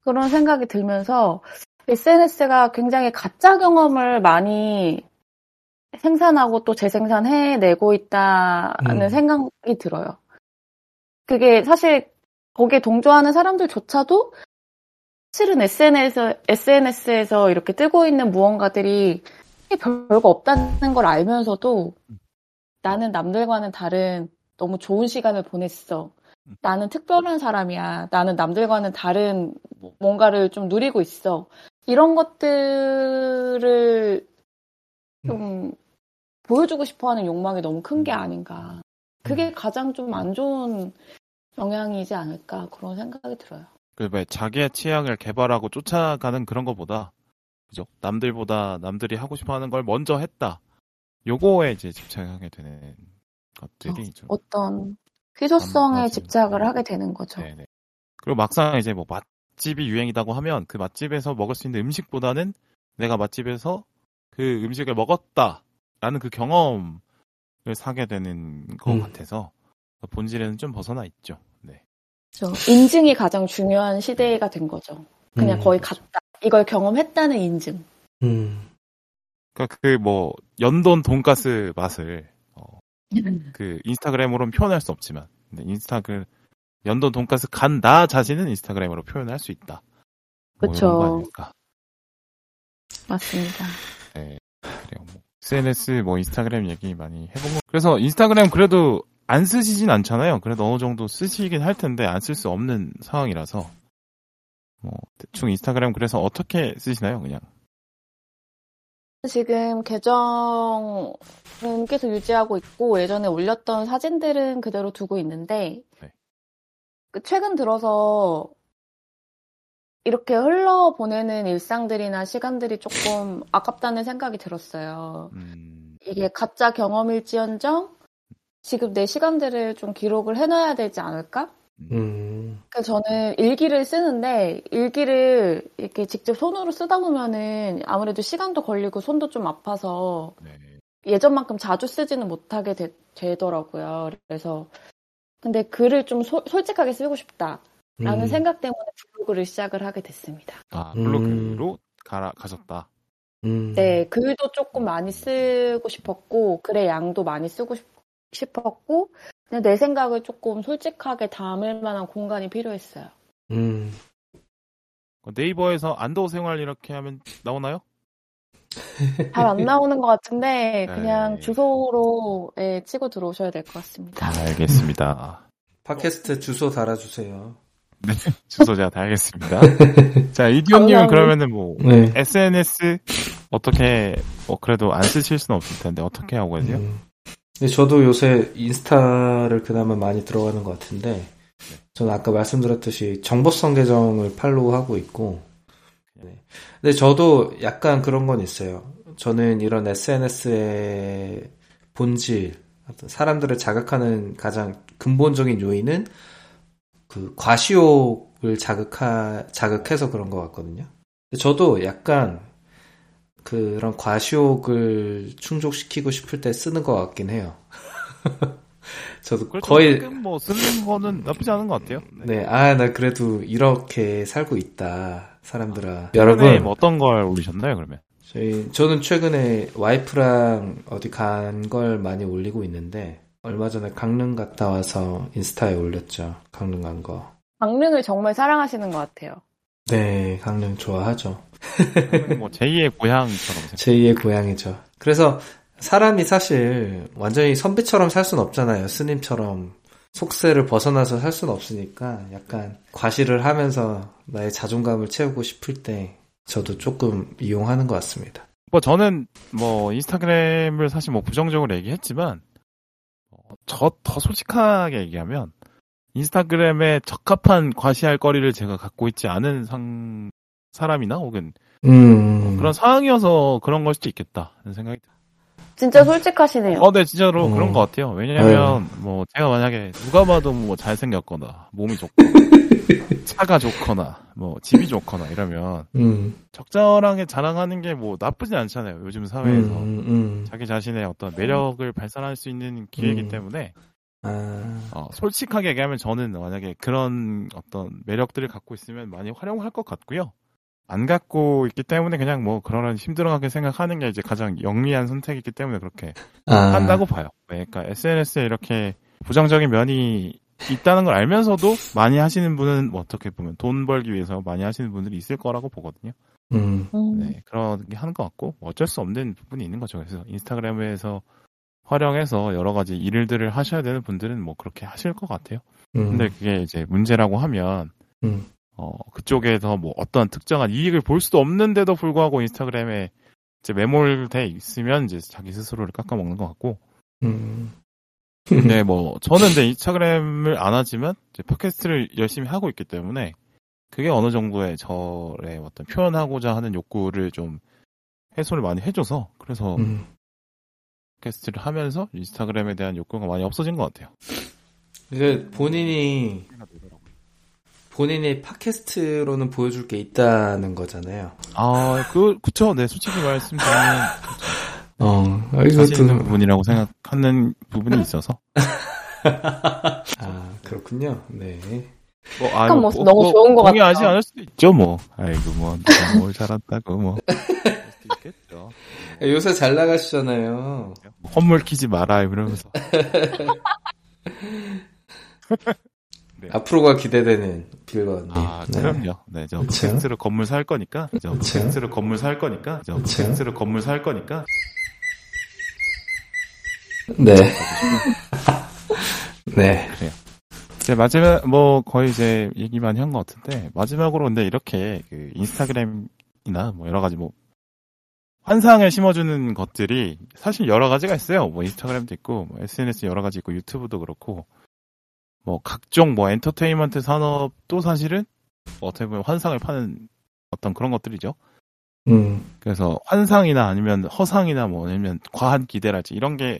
그런 생각이 들면서 SNS가 굉장히 가짜 경험을 많이 생산하고 또 재생산해내고 있다는 음. 생각이 들어요. 그게 사실 거기에 동조하는 사람들조차도 실은 SNS에서, SNS에서 이렇게 뜨고 있는 무언가들이 별거 없다는 걸 알면서도 나는 남들과는 다른 너무 좋은 시간을 보냈어. 나는 특별한 사람이야. 나는 남들과는 다른 뭔가를 좀 누리고 있어. 이런 것들을 좀 보여주고 싶어 하는 욕망이 너무 큰 게 아닌가. 그게 가장 좀 안 좋은 영향이지 않을까. 그런 생각이 들어요. 그왜 자기의 취향을 개발하고 쫓아가는 그런 거보다 그죠? 남들보다 남들이 하고 싶어하는 걸 먼저 했다. 요거에 이제 집착하게 되는 것들이 좀 어떤 희소성에. 집착을 네. 하게 되는 거죠. 네네. 그리고 막상 이제 뭐 맛집이 유행이라고 하면 그 맛집에서 먹을 수 있는 음식보다는 내가 맛집에서 그 음식을 먹었다라는 그 경험을 사게 되는 것 음. 같아서 본질에는 좀 벗어나 있죠. 네. 그렇죠. 인증이 가장 중요한 시대가 된 거죠. 그냥 음. 거의 갔다. 이걸 경험했다는 인증. 음. 그러니까 그 뭐 연돈 돈가스 맛을 어, 그 인스타그램으로는 표현할 수 없지만 근데 인스타그 연돈 돈가스 간 나 자신은 인스타그램으로 표현할 수 있다. 뭐 아닐까. 맞습니다. 네. 그래요. 뭐 SNS 뭐 인스타그램 얘기 많이 해본 거. 그래서 인스타그램 그래도 안 쓰시진 않잖아요. 그래도 어느 정도 쓰시긴 할 텐데 안 쓸 수 없는 상황이라서 뭐 대충 인스타그램 그래서 어떻게 쓰시나요? 그냥 지금 계정은 계속 유지하고 있고 예전에 올렸던 사진들은 그대로 두고 있는데 네. 그 최근 들어서 이렇게 흘러 보내는 일상들이나 시간들이 조금 아깝다는 생각이 들었어요. 음, 이게 가짜 경험일지언정 지금 내 시간들을 좀 기록을 해놔야 되지 않을까? 음. 그래서 저는 일기를 쓰는데 일기를 이렇게 직접 손으로 쓰다 보면은 아무래도 시간도 걸리고 손도 좀 아파서 네. 예전만큼 자주 쓰지는 못하게 되, 더라고요 그래서 근데 글을 좀 소- 솔직하게 쓰고 싶다라는 음. 생각 때문에 블로그를 시작을 하게 됐습니다. 아 음. 블로그로 가라 가셨다. 음. 네, 글도 조금 많이 쓰고 싶었고 글의 양도 많이 쓰고 싶, 싶었고 내 생각을 조금 솔직하게 담을 만한 공간이 필요했어요. 음. 네이버에서 안도 생활 이렇게 하면 나오나요? 잘 안 나오는 것 같은데 그냥 네. 주소로 예, 치고 들어오셔야 될 것 같습니다. 알겠습니다. 팟캐스트 주소 달아주세요. 주소 제가 다 알겠습니다. 자 이디오님은. 그러면은 뭐 네. SNS 어떻게 뭐 그래도 안 쓰실 수는 없을 텐데 어떻게 하고 계세요? 음. 저도 요새 인스타를 그나마 많이 들어가는 것 같은데, 저는 아까 말씀드렸듯이 정보성 계정을 팔로우하고 있고, 네. 근데 저도 약간 그런 건 있어요. 저는 이런 SNS의 본질, 사람들을 자극하는 가장 근본적인 요인은 그 과시욕을 자극하, 자극해서 그런 것 같거든요. 저도 약간 그런 과시욕을 충족시키고 싶을 때 쓰는 것 같긴 해요. 저도 그렇죠. 거의 뭐 쓰는 거는 나쁘지 않은 것 같아요. 네, 아, 나 그래도 이렇게 살고 있다, 사람들아. 최근에 여러분, 뭐 어떤 걸 올리셨나요 그러면? 저희, 저는 최근에 와이프랑 어디 간 걸 많이 올리고 있는데, 얼마 전에 강릉 갔다 와서 인스타에 올렸죠. 강릉 간 거. 강릉을 정말 사랑하시는 것 같아요. 네, 강릉 좋아하죠. 뭐 제2의 고향처럼 생각. 제2의 고향이죠. 그래서 사람이 사실 완전히 선비처럼 살 수는 없잖아요. 스님처럼. 속세를 벗어나서 살 수는 없으니까 약간 과시를 하면서 나의 자존감을 채우고 싶을 때 저도 조금 이용하는 것 같습니다. 뭐 저는 뭐 인스타그램을 사실 뭐 부정적으로 얘기했지만 저 더 솔직하게 얘기하면 인스타그램에 적합한 과시할 거리를 제가 갖고 있지 않은 상 사람이나 혹은 음. 그런 상황이어서 그런 걸 수도 있겠다 는 생각이 들어요. 진짜 솔직하시네요. 어, 네 진짜로 음. 그런 것 같아요. 왜냐면 뭐 제가 만약에 누가 봐도 뭐 잘생겼거나 몸이 좋고 차가 좋거나 뭐 집이 좋거나 이러면 음. 적절하게 자랑하는 게 뭐 나쁘진 않잖아요. 요즘 사회에서 음, 음. 자기 자신의 어떤 매력을 발산할 수 있는 기회이기 음. 때문에 아, 어, 솔직하게 얘기하면 저는 만약에 그런 어떤 매력들을 갖고 있으면 많이 활용할 것 같고요. 안 갖고 있기 때문에 그냥 뭐 그런 힘들어하게 생각하는 게 이제 가장 영리한 선택이기 때문에 그렇게 아. 한다고 봐요. 네, 그러니까 SNS에 이렇게 부정적인 면이 있다는 걸 알면서도 많이 하시는 분은 뭐 어떻게 보면 돈 벌기 위해서 많이 하시는 분들이 있을 거라고 보거든요. 음. 음. 네, 그런 게 하는 것 같고 뭐 어쩔 수 없는 부분이 있는 거죠. 그래서 인스타그램에서 활용해서 여러 가지 일들을 하셔야 되는 분들은 뭐 그렇게 하실 것 같아요. 음. 근데 그게 이제 문제라고 하면 음. 어 그쪽에서 뭐 어떤 특정한 이익을 볼 수도 없는데도 불구하고 인스타그램에 이제 매몰돼 있으면 이제 자기 스스로를 깎아먹는 것 같고 음. 네, 뭐 저는 이제 인스타그램을 안 하지만 이제 팟캐스트를 열심히 하고 있기 때문에 그게 어느 정도의 저의 어떤 표현하고자 하는 욕구를 좀 해소를 많이 해줘서 그래서 음. 팟캐스트를 하면서 인스타그램에 대한 욕구가 많이 없어진 것 같아요. 이게 본인이 본인이 팟캐스트로는 보여줄 게 있다는 거잖아요. 아, 그 그쵸, 네, 솔직히 말씀드리면 어, 이것도 부분이라고 생각하는 부분이 있어서 아 그렇군요. 네. 뭐, 아, 약간 뭐 너무 좋은 것 같아요. 않을 수도 있죠, 뭐. 아이고, 뭐, 뭘 잘한다고, 뭐. 있겠죠. 요새 잘 나가시잖아요. 헛물 키지 마라, 이러면서. 앞으로가 기대되는 빌건. 아, 네. 그럼요. 네, 저? 팟캐스트로 건물 살 거니까, 저? 팟캐스트로 건물 살 거니까, 저? 팟캐스트로 건물 살 거니까. 네. 네. 이제 마지막, 뭐, 거의 이제 얘기 많이 한 것 같은데, 마지막으로 근데 이렇게 그 인스타그램이나 뭐 여러 가지 뭐, 환상을 심어주는 것들이 사실 여러 가지가 있어요. 뭐 인스타그램도 있고, 뭐 SNS 여러 가지 있고, 유튜브도 그렇고, 뭐 각종 뭐 엔터테인먼트 산업도 사실은 뭐 어떻게 보면 환상을 파는 어떤 그런 것들이죠. 음. 그래서 환상이나 아니면 허상이나 뭐 아니면 과한 기대랄지 이런 게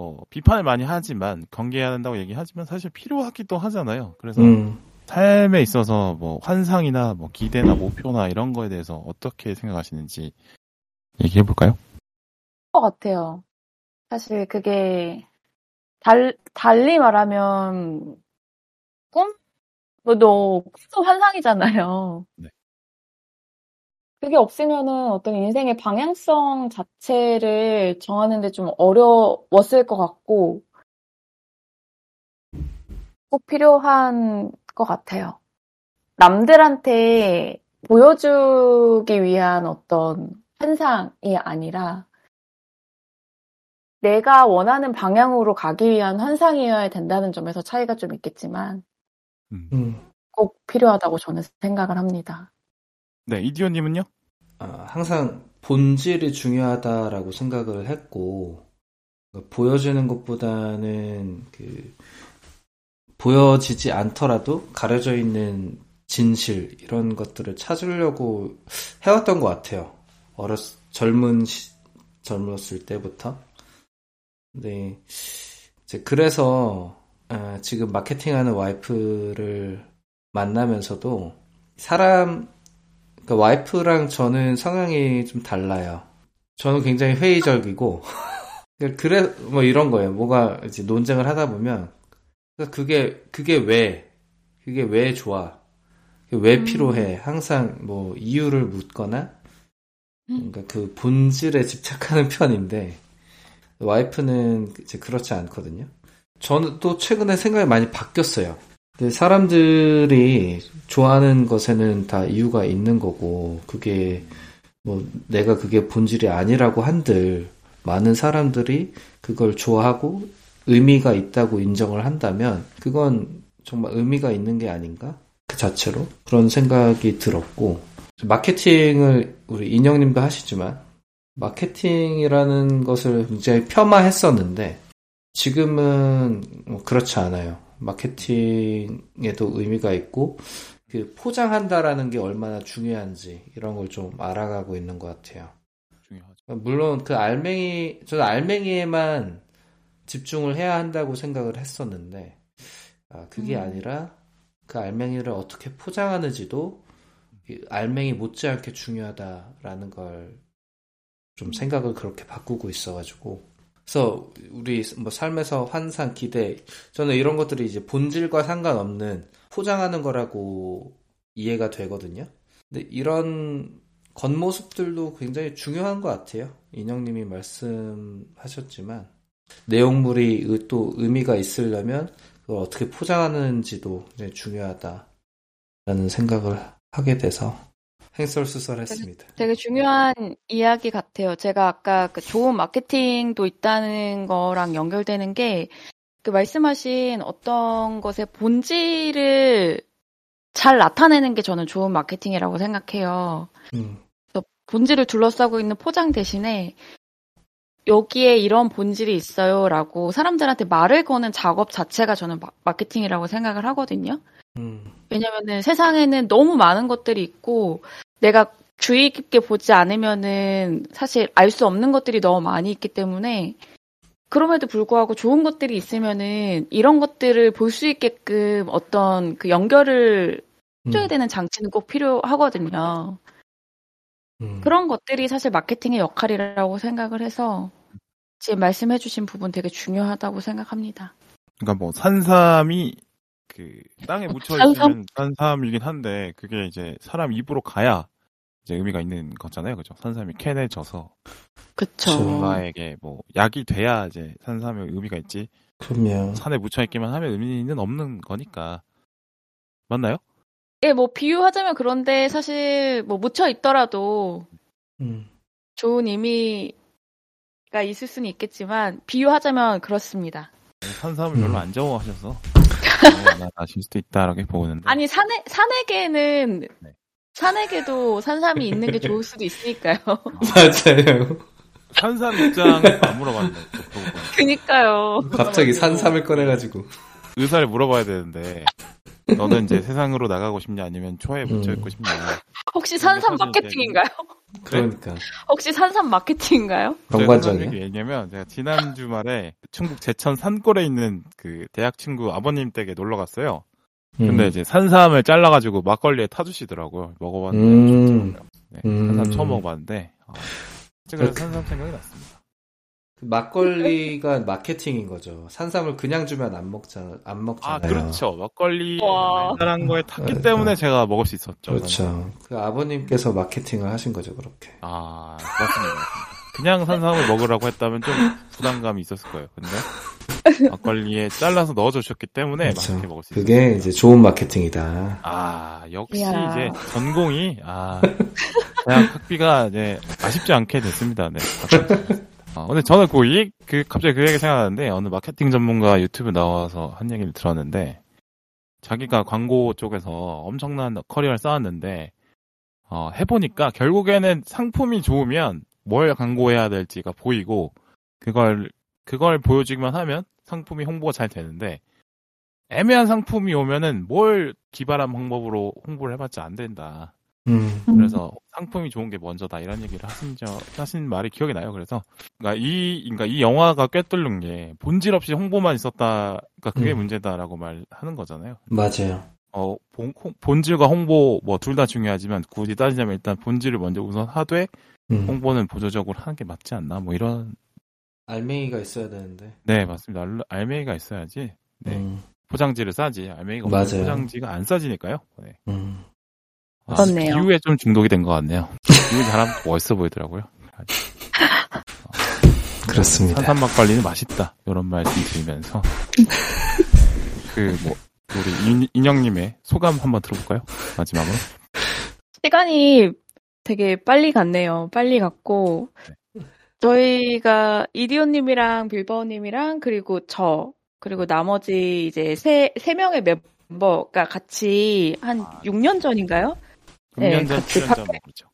뭐 비판을 많이 하지만 경계해야 한다고 얘기하지만 사실 필요하기도 하잖아요. 그래서 음. 삶에 있어서 뭐 환상이나 뭐 기대나 목표나 이런 거에 대해서 어떻게 생각하시는지 얘기해 볼까요? 것 같아요. 사실 그게 달, 달리 말하면 꿈? 뭐너 꿈도 환상이잖아요. 네. 그게 없으면은 어떤 인생의 방향성 자체를 정하는데 좀 어려웠을 것 같고 꼭 필요한 것 같아요. 남들한테 보여주기 위한 어떤 환상이 아니라 내가 원하는 방향으로 가기 위한 환상이어야 된다는 점에서 차이가 좀 있겠지만 음. 꼭 필요하다고 저는 생각을 합니다. 네, 이디오님은요? 아, 항상 본질이 중요하다라고 생각을 했고, 그러니까 보여지는 것보다는 그, 보여지지 않더라도 가려져 있는 진실, 이런 것들을 찾으려고 해왔던 것 같아요. 어렸, 젊은, 시- 젊었을 때부터. 네. 이제 그래서, 아, 지금 마케팅하는 와이프를 만나면서도 사람, 그러니까 와이프랑 저는 성향이 좀 달라요. 저는 굉장히 회의적이고, 그래, 뭐 이런 거예요. 뭐가 이제 논쟁을 하다 보면, 그게, 그게 왜, 그게 왜 좋아? 그게 왜 음. 필요해? 항상 뭐 이유를 묻거나, 음. 그러니까 그 본질에 집착하는 편인데, 와이프는 이제 그렇지 않거든요. 저는 또 최근에 생각이 많이 바뀌었어요. 사람들이 좋아하는 것에는 다 이유가 있는 거고, 그게, 뭐, 내가 그게 본질이 아니라고 한들, 많은 사람들이 그걸 좋아하고 의미가 있다고 인정을 한다면, 그건 정말 의미가 있는 게 아닌가? 그 자체로? 그런 생각이 들었고, 마케팅을 우리 인형님도 하시지만, 마케팅이라는 것을 굉장히 폄하했었는데, 지금은 뭐 그렇지 않아요. 마케팅에도 의미가 있고 그 포장한다라는 게 얼마나 중요한지 이런 걸 좀 알아가고 있는 것 같아요. 중요하죠. 물론 그 알맹이 저는 알맹이에만 집중을 해야 한다고 생각을 했었는데 아, 그게 음. 아니라 그 알맹이를 어떻게 포장하는지도 이 알맹이 못지않게 중요하다라는 걸 좀 생각을 그렇게 바꾸고 있어가지고 그래서 우리 뭐 삶에서 환상 기대 저는 이런 것들이 이제 본질과 상관없는 포장하는 거라고 이해가 되거든요. 근데 이런 겉모습들도 굉장히 중요한 것 같아요. 인형님이 말씀하셨지만 내용물이 의- 또 의미가 있으려면 그걸 어떻게 포장하는지도 굉장히 중요하다라는 생각을 하게 돼서 행설수설했습니다. 되게 중요한 이야기 같아요. 제가 아까 그 좋은 마케팅도 있다는 거랑 연결되는 게 그 말씀하신 어떤 것의 본질을 잘 나타내는 게 저는 좋은 마케팅이라고 생각해요. 음, 본질을 둘러싸고 있는 포장 대신에 여기에 이런 본질이 있어요라고 사람들한테 말을 거는 작업 자체가 저는 마- 마케팅이라고 생각을 하거든요. 음, 왜냐면은 세상에는 너무 많은 것들이 있고 내가 주의 깊게 보지 않으면은 사실 알 수 없는 것들이 너무 많이 있기 때문에 그럼에도 불구하고 좋은 것들이 있으면은 이런 것들을 볼 수 있게끔 어떤 그 연결을 해줘야 음, 되는 장치는 꼭 필요하거든요. 음. 그런 것들이 사실 마케팅의 역할이라고 생각을 해서 지금 말씀해주신 부분 되게 중요하다고 생각합니다. 그러니까 뭐 산삼이 그 땅에 묻혀? 있으면 산삼이긴 한데 그게 이제 사람 입으로 가야 이제 의미가 있는 거잖아요, 그죠? 산삼이 캔에 져서 그쵸. 누가에게 뭐 약이 돼야 이제 산삼의 의미가 있지. 그럼요. 산에 묻혀 있기만 하면 의미는 없는 거니까 맞나요? 예, 뭐 비유하자면 그런데 사실 뭐 묻혀 있더라도 음, 좋은 의미가 있을 수는 있겠지만 비유하자면 그렇습니다. 산삼을 음. 별로 안 좋아하셔서 어, 나 아실 수도 있다라고 보는데 아니 산에 산에게는 네. 산에게도 산삼이 있는 게 좋을 수도 있으니까요. 맞아요. 산삼 입장을 안 물어봤네. 그니까요. 갑자기 산삼을 꺼내가지고. 의사를 물어봐야 되는데 너는 이제 세상으로 나가고 싶냐 아니면 초에 묻혀 있고 음. 싶냐. 혹시 산삼 사실 이제 마케팅인가요? 그러니까. 혹시 산삼 마케팅인가요? 정반전이야. 얘기하면 제가 지난 주말에 충북 제천 산골에 있는 그 대학 친구 아버님 댁에 놀러 갔어요. 근데 음. 이제 산삼을 잘라가지고 막걸리에 타주시더라고요. 먹어봤는데 음. 좋더라고요. 네, 음. 산삼 처음 먹어봤는데 아, 그래서 산삼 생각이 났습니다. 그 막걸리가 마케팅인 거죠. 산삼을 그냥 주면 안 먹잖아. 안 먹잖아요. 아 그렇죠. 막걸리 와. 달달한 거에 탔기 네. 때문에 제가 먹을 수 있었죠. 그렇죠. 그 아버님께서 마케팅을 하신 거죠, 그렇게. 아 맞습니다. 그냥 산삼을 먹으라고 했다면 좀 부담감이 있었을 거예요. 근데 막걸리에 잘라서 넣어주셨기 때문에 그렇죠. 맛있게 먹을 수 있어요. 그게 이제 좋은 마케팅이다. 아, 역시 이야. 이제 전공이, 아, 대학 학비가 이제 아쉽지 않게 됐습니다. 네. 아, 근데 저는 그, 이, 그, 갑자기 그 얘기 생각나는데, 어느 마케팅 전문가 유튜브 나와서 한 얘기를 들었는데, 자기가 광고 쪽에서 엄청난 커리어를 쌓았는데, 어, 해보니까 결국에는 상품이 좋으면 뭘 광고해야 될지가 보이고, 그걸, 그걸 보여주기만 하면 상품이 홍보가 잘 되는데, 애매한 상품이 오면은 뭘 기발한 방법으로 홍보를 해봤자 안 된다. 음. 그래서 상품이 좋은 게 먼저다 이런 얘기를 하신 저 하신 말이 기억이 나요. 그래서 그러니까 이 그러니까 이 영화가 꿰뚫는 게 본질 없이 홍보만 있었다. 그러니까 그게 음. 문제다라고 말하는 거잖아요. 맞아요. 어 본, 홍- 본질과 홍보 뭐 둘 다 중요하지만 굳이 따지자면 일단 본질을 먼저 우선 하되 음. 홍보는 보조적으로 하는 게 맞지 않나 뭐 이런 알맹이가 있어야 되는데. 네 맞습니다. 알, 알맹이가 있어야지 네. 음. 포장지를 싸지 알맹이가 없는 맞아요. 포장지가 안 싸지니까요. 네. 음. 아, 그렇네요. 비유에 좀 중독이 된 것 같네요. 비유 잘하면 멋있어 보이더라고요. 그렇습니다. 산삼 막걸리는 맛있다. 이런 말씀 드리면서 그 뭐 우리 인- 인형님의 소감 한번 들어볼까요? 마지막으로. 시간이 되게 빨리 갔네요. 빨리 갔고 저희가 이디오님이랑 빌버님이랑 그리고 저 그리고 나머지 이제 세, 세 명의 멤버가 같이 한 아. 6년 전인가요? 네, 6년 전, 같이 7년 전 그렇죠.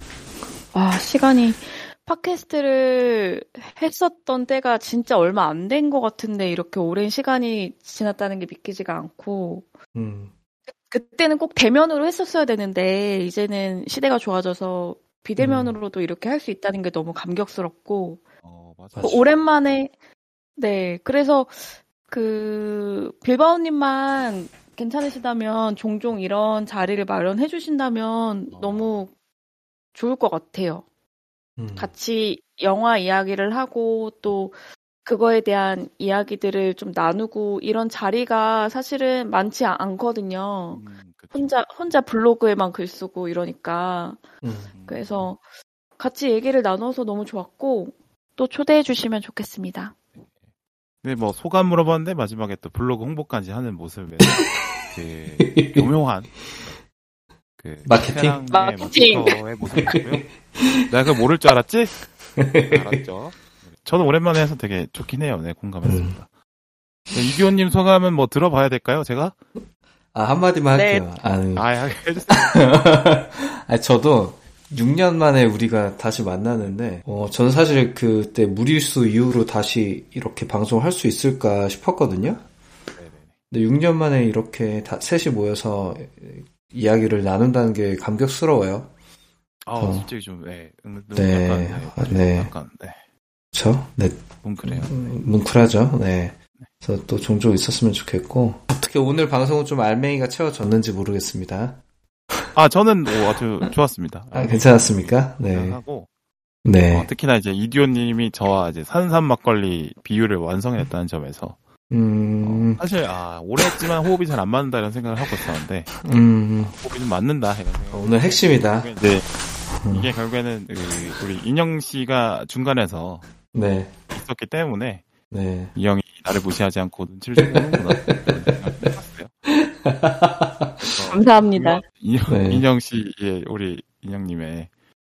와, 시간이 팟캐스트를 했었던 때가 진짜 얼마 안 된 것 같은데 이렇게 오랜 시간이 지났다는 게 믿기지가 않고 음. 그때는 꼭 대면으로 했었어야 되는데 이제는 시대가 좋아져서 비대면으로도 이렇게 할 수 있다는 게 너무 감격스럽고 어. 맞아. 오랜만에 네 그래서 그 빌바오님만 괜찮으시다면 종종 이런 자리를 마련해 주신다면 어. 너무 좋을 것 같아요. 음. 같이 영화 이야기를 하고 또 그거에 대한 이야기들을 좀 나누고 이런 자리가 사실은 많지 않- 않거든요. 음. 혼자 혼자 블로그에만 글 쓰고 이러니까 음. 그래서 같이 얘기를 나눠서 너무 좋았고 또 초대해 주시면 좋겠습니다. 네, 뭐 소감 물어봤는데 마지막에 또 블로그 홍보까지 하는 모습에 그 교묘한 그 마케팅? 마케팅. 모습이고요. 내가 그걸 모를 줄 알았지? 알았죠. 저는 오랜만에 해서 되게 좋긴 해요. 네, 공감했습니다. 네, 이기호님 소감은 뭐 들어봐야 될까요? 제가? 아, 한마디만 네. 할게요. 아니, 아, 해주세요. 아니, 저도 6년 만에 우리가 다시 만나는데, 어, 저는 사실 그때 무리수 이후로 다시 이렇게 방송을 할수 있을까 싶었거든요. 근데 6년 만에 이렇게 다, 셋이 모여서 이야기를 나눈다는 게 감격스러워요. 아, 어. 솔직히 좀, 네, 응, 네, 약간, 네. 약간, 네, 그쵸? 네, 뭉클해요. 음, 뭉클하죠. 네. 그래서 또 종종 있었으면 좋겠고, 어떻게 오늘 방송은 좀 알맹이가 채워졌는지 모르겠습니다. 아, 저는 뭐 아주 좋았습니다. 아, 괜찮았습니까? 네. 하고 네. 어, 특히나 이제 이디오님이 저와 이제 산삼 막걸리 비율을 완성했다는 점에서 음, 어, 사실 아 오래 했지만 호흡이 잘 안 맞는다 이런 생각을 하고 있었는데 음, 호흡이 좀 맞는다 이런 생각. 오늘 핵심이다. 이제 음. 이게 결국에는 그 우리 인영 씨가 중간에서 네. 있었기 때문에 네. 이 형이 나를 무시하지 않고 눈치를 좀 보는구나 감사합니다. 인영, 네. 인영 씨의 우리 인영님의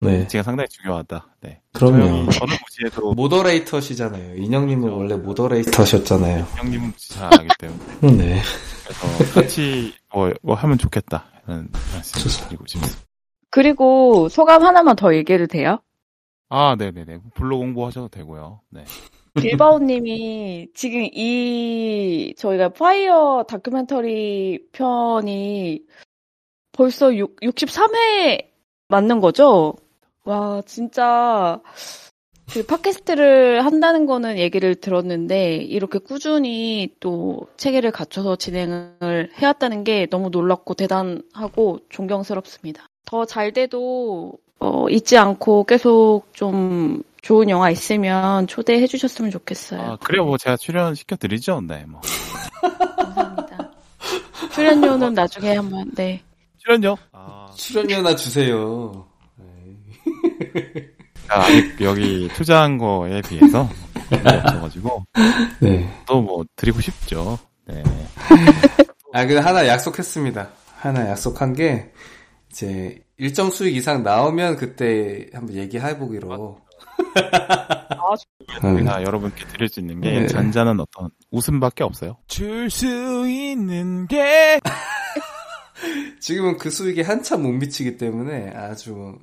네. 제가 상당히 중요하다. 네. 그럼요. 저 저는 무시해도 모더레이터시잖아요. 인형님은. 원래 모더레이터셨잖아요. 인영님은 무시 잘안 하기 때문에. 네. 그래서 같이 뭐, 뭐 하면 좋겠다. 이런 말씀 좋습니다. 드리고 싶습니다. 그리고 소감 하나만 더 얘기해도 돼요? 아, 네네네. 블로그 홍보하셔도 되고요. 네. 빌바오님이 지금 이 저희가 파이어 다큐멘터리 편이 벌써 6, 63회 맞는 거죠? 와 진짜 그 팟캐스트를 한다는 거는 얘기를 들었는데 이렇게 꾸준히 또 체계를 갖춰서 진행을 해왔다는 게 너무 놀랍고 대단하고 존경스럽습니다. 더 잘 돼도 어, 잊지 않고 계속 좀 좋은 영화 있으면 초대해 주셨으면 좋겠어요. 아, 그래요. 뭐 제가 출연 시켜 드리죠. 네, 뭐. 감사합니다. 출연료는 나중에 한번 네. 출연요? 아, 출연료나 주세요. 제가 아직 여기 투자한 거에 비해서 없어가지고 네. 또 뭐 드리고 싶죠. 네. 아, 근데 하나 약속했습니다. 하나 약속한 게, 이제, 일정 수익 이상 나오면 그때 한번 얘기해보기로. 음. 우리가 여러분께 드릴 수 있는 게 네. 잔잔한 어떤 웃음밖에 없어요. 줄 수 있는 게 지금은 그 수익에 한참 못 미치기 때문에 아주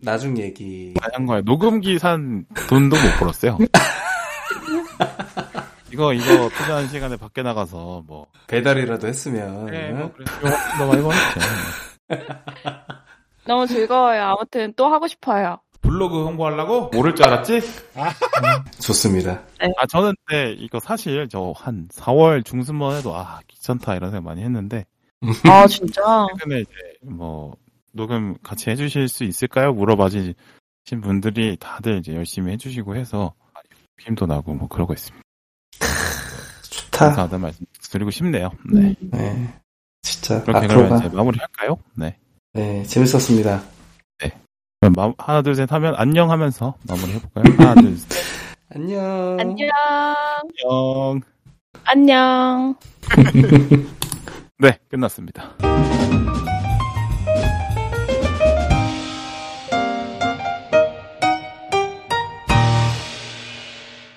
나중 얘기. 다양한 거예요. 녹음기 산 돈도 못 벌었어요. 이거 이거 투자한 시간에 밖에 나가서 뭐 배달이라도 했으면. 네, 뭐 그래서 더 많이 벌었죠. 너무 즐거워요. 아무튼 또 하고 싶어요. 블로그 홍보하려고 모를 줄 알았지? 좋습니다. 아 저는 네 이거 사실 저 한 4월 중순만 해도 아 귀찮다 이런 생각 많이 했는데 아 진짜. 최근에 이제 뭐 녹음 같이 해주실 수 있을까요? 물어봐주신 분들이 다들 이제 열심히 해주시고 해서 힘도 나고 뭐 그러고 있습니다. 좋다. 감사하다는 말씀 드리고 싶네요. 네. 네. 진짜. 그렇게 앞으로가. 그러면 이제 마무리할까요? 네. 네, 재밌었습니다. 그럼 마- 하나 둘 셋 하면 안녕 하면서 마무리 해볼까요? 하나 둘 셋. 안녕. 안녕. 안녕. 안녕. 네, 끝났습니다.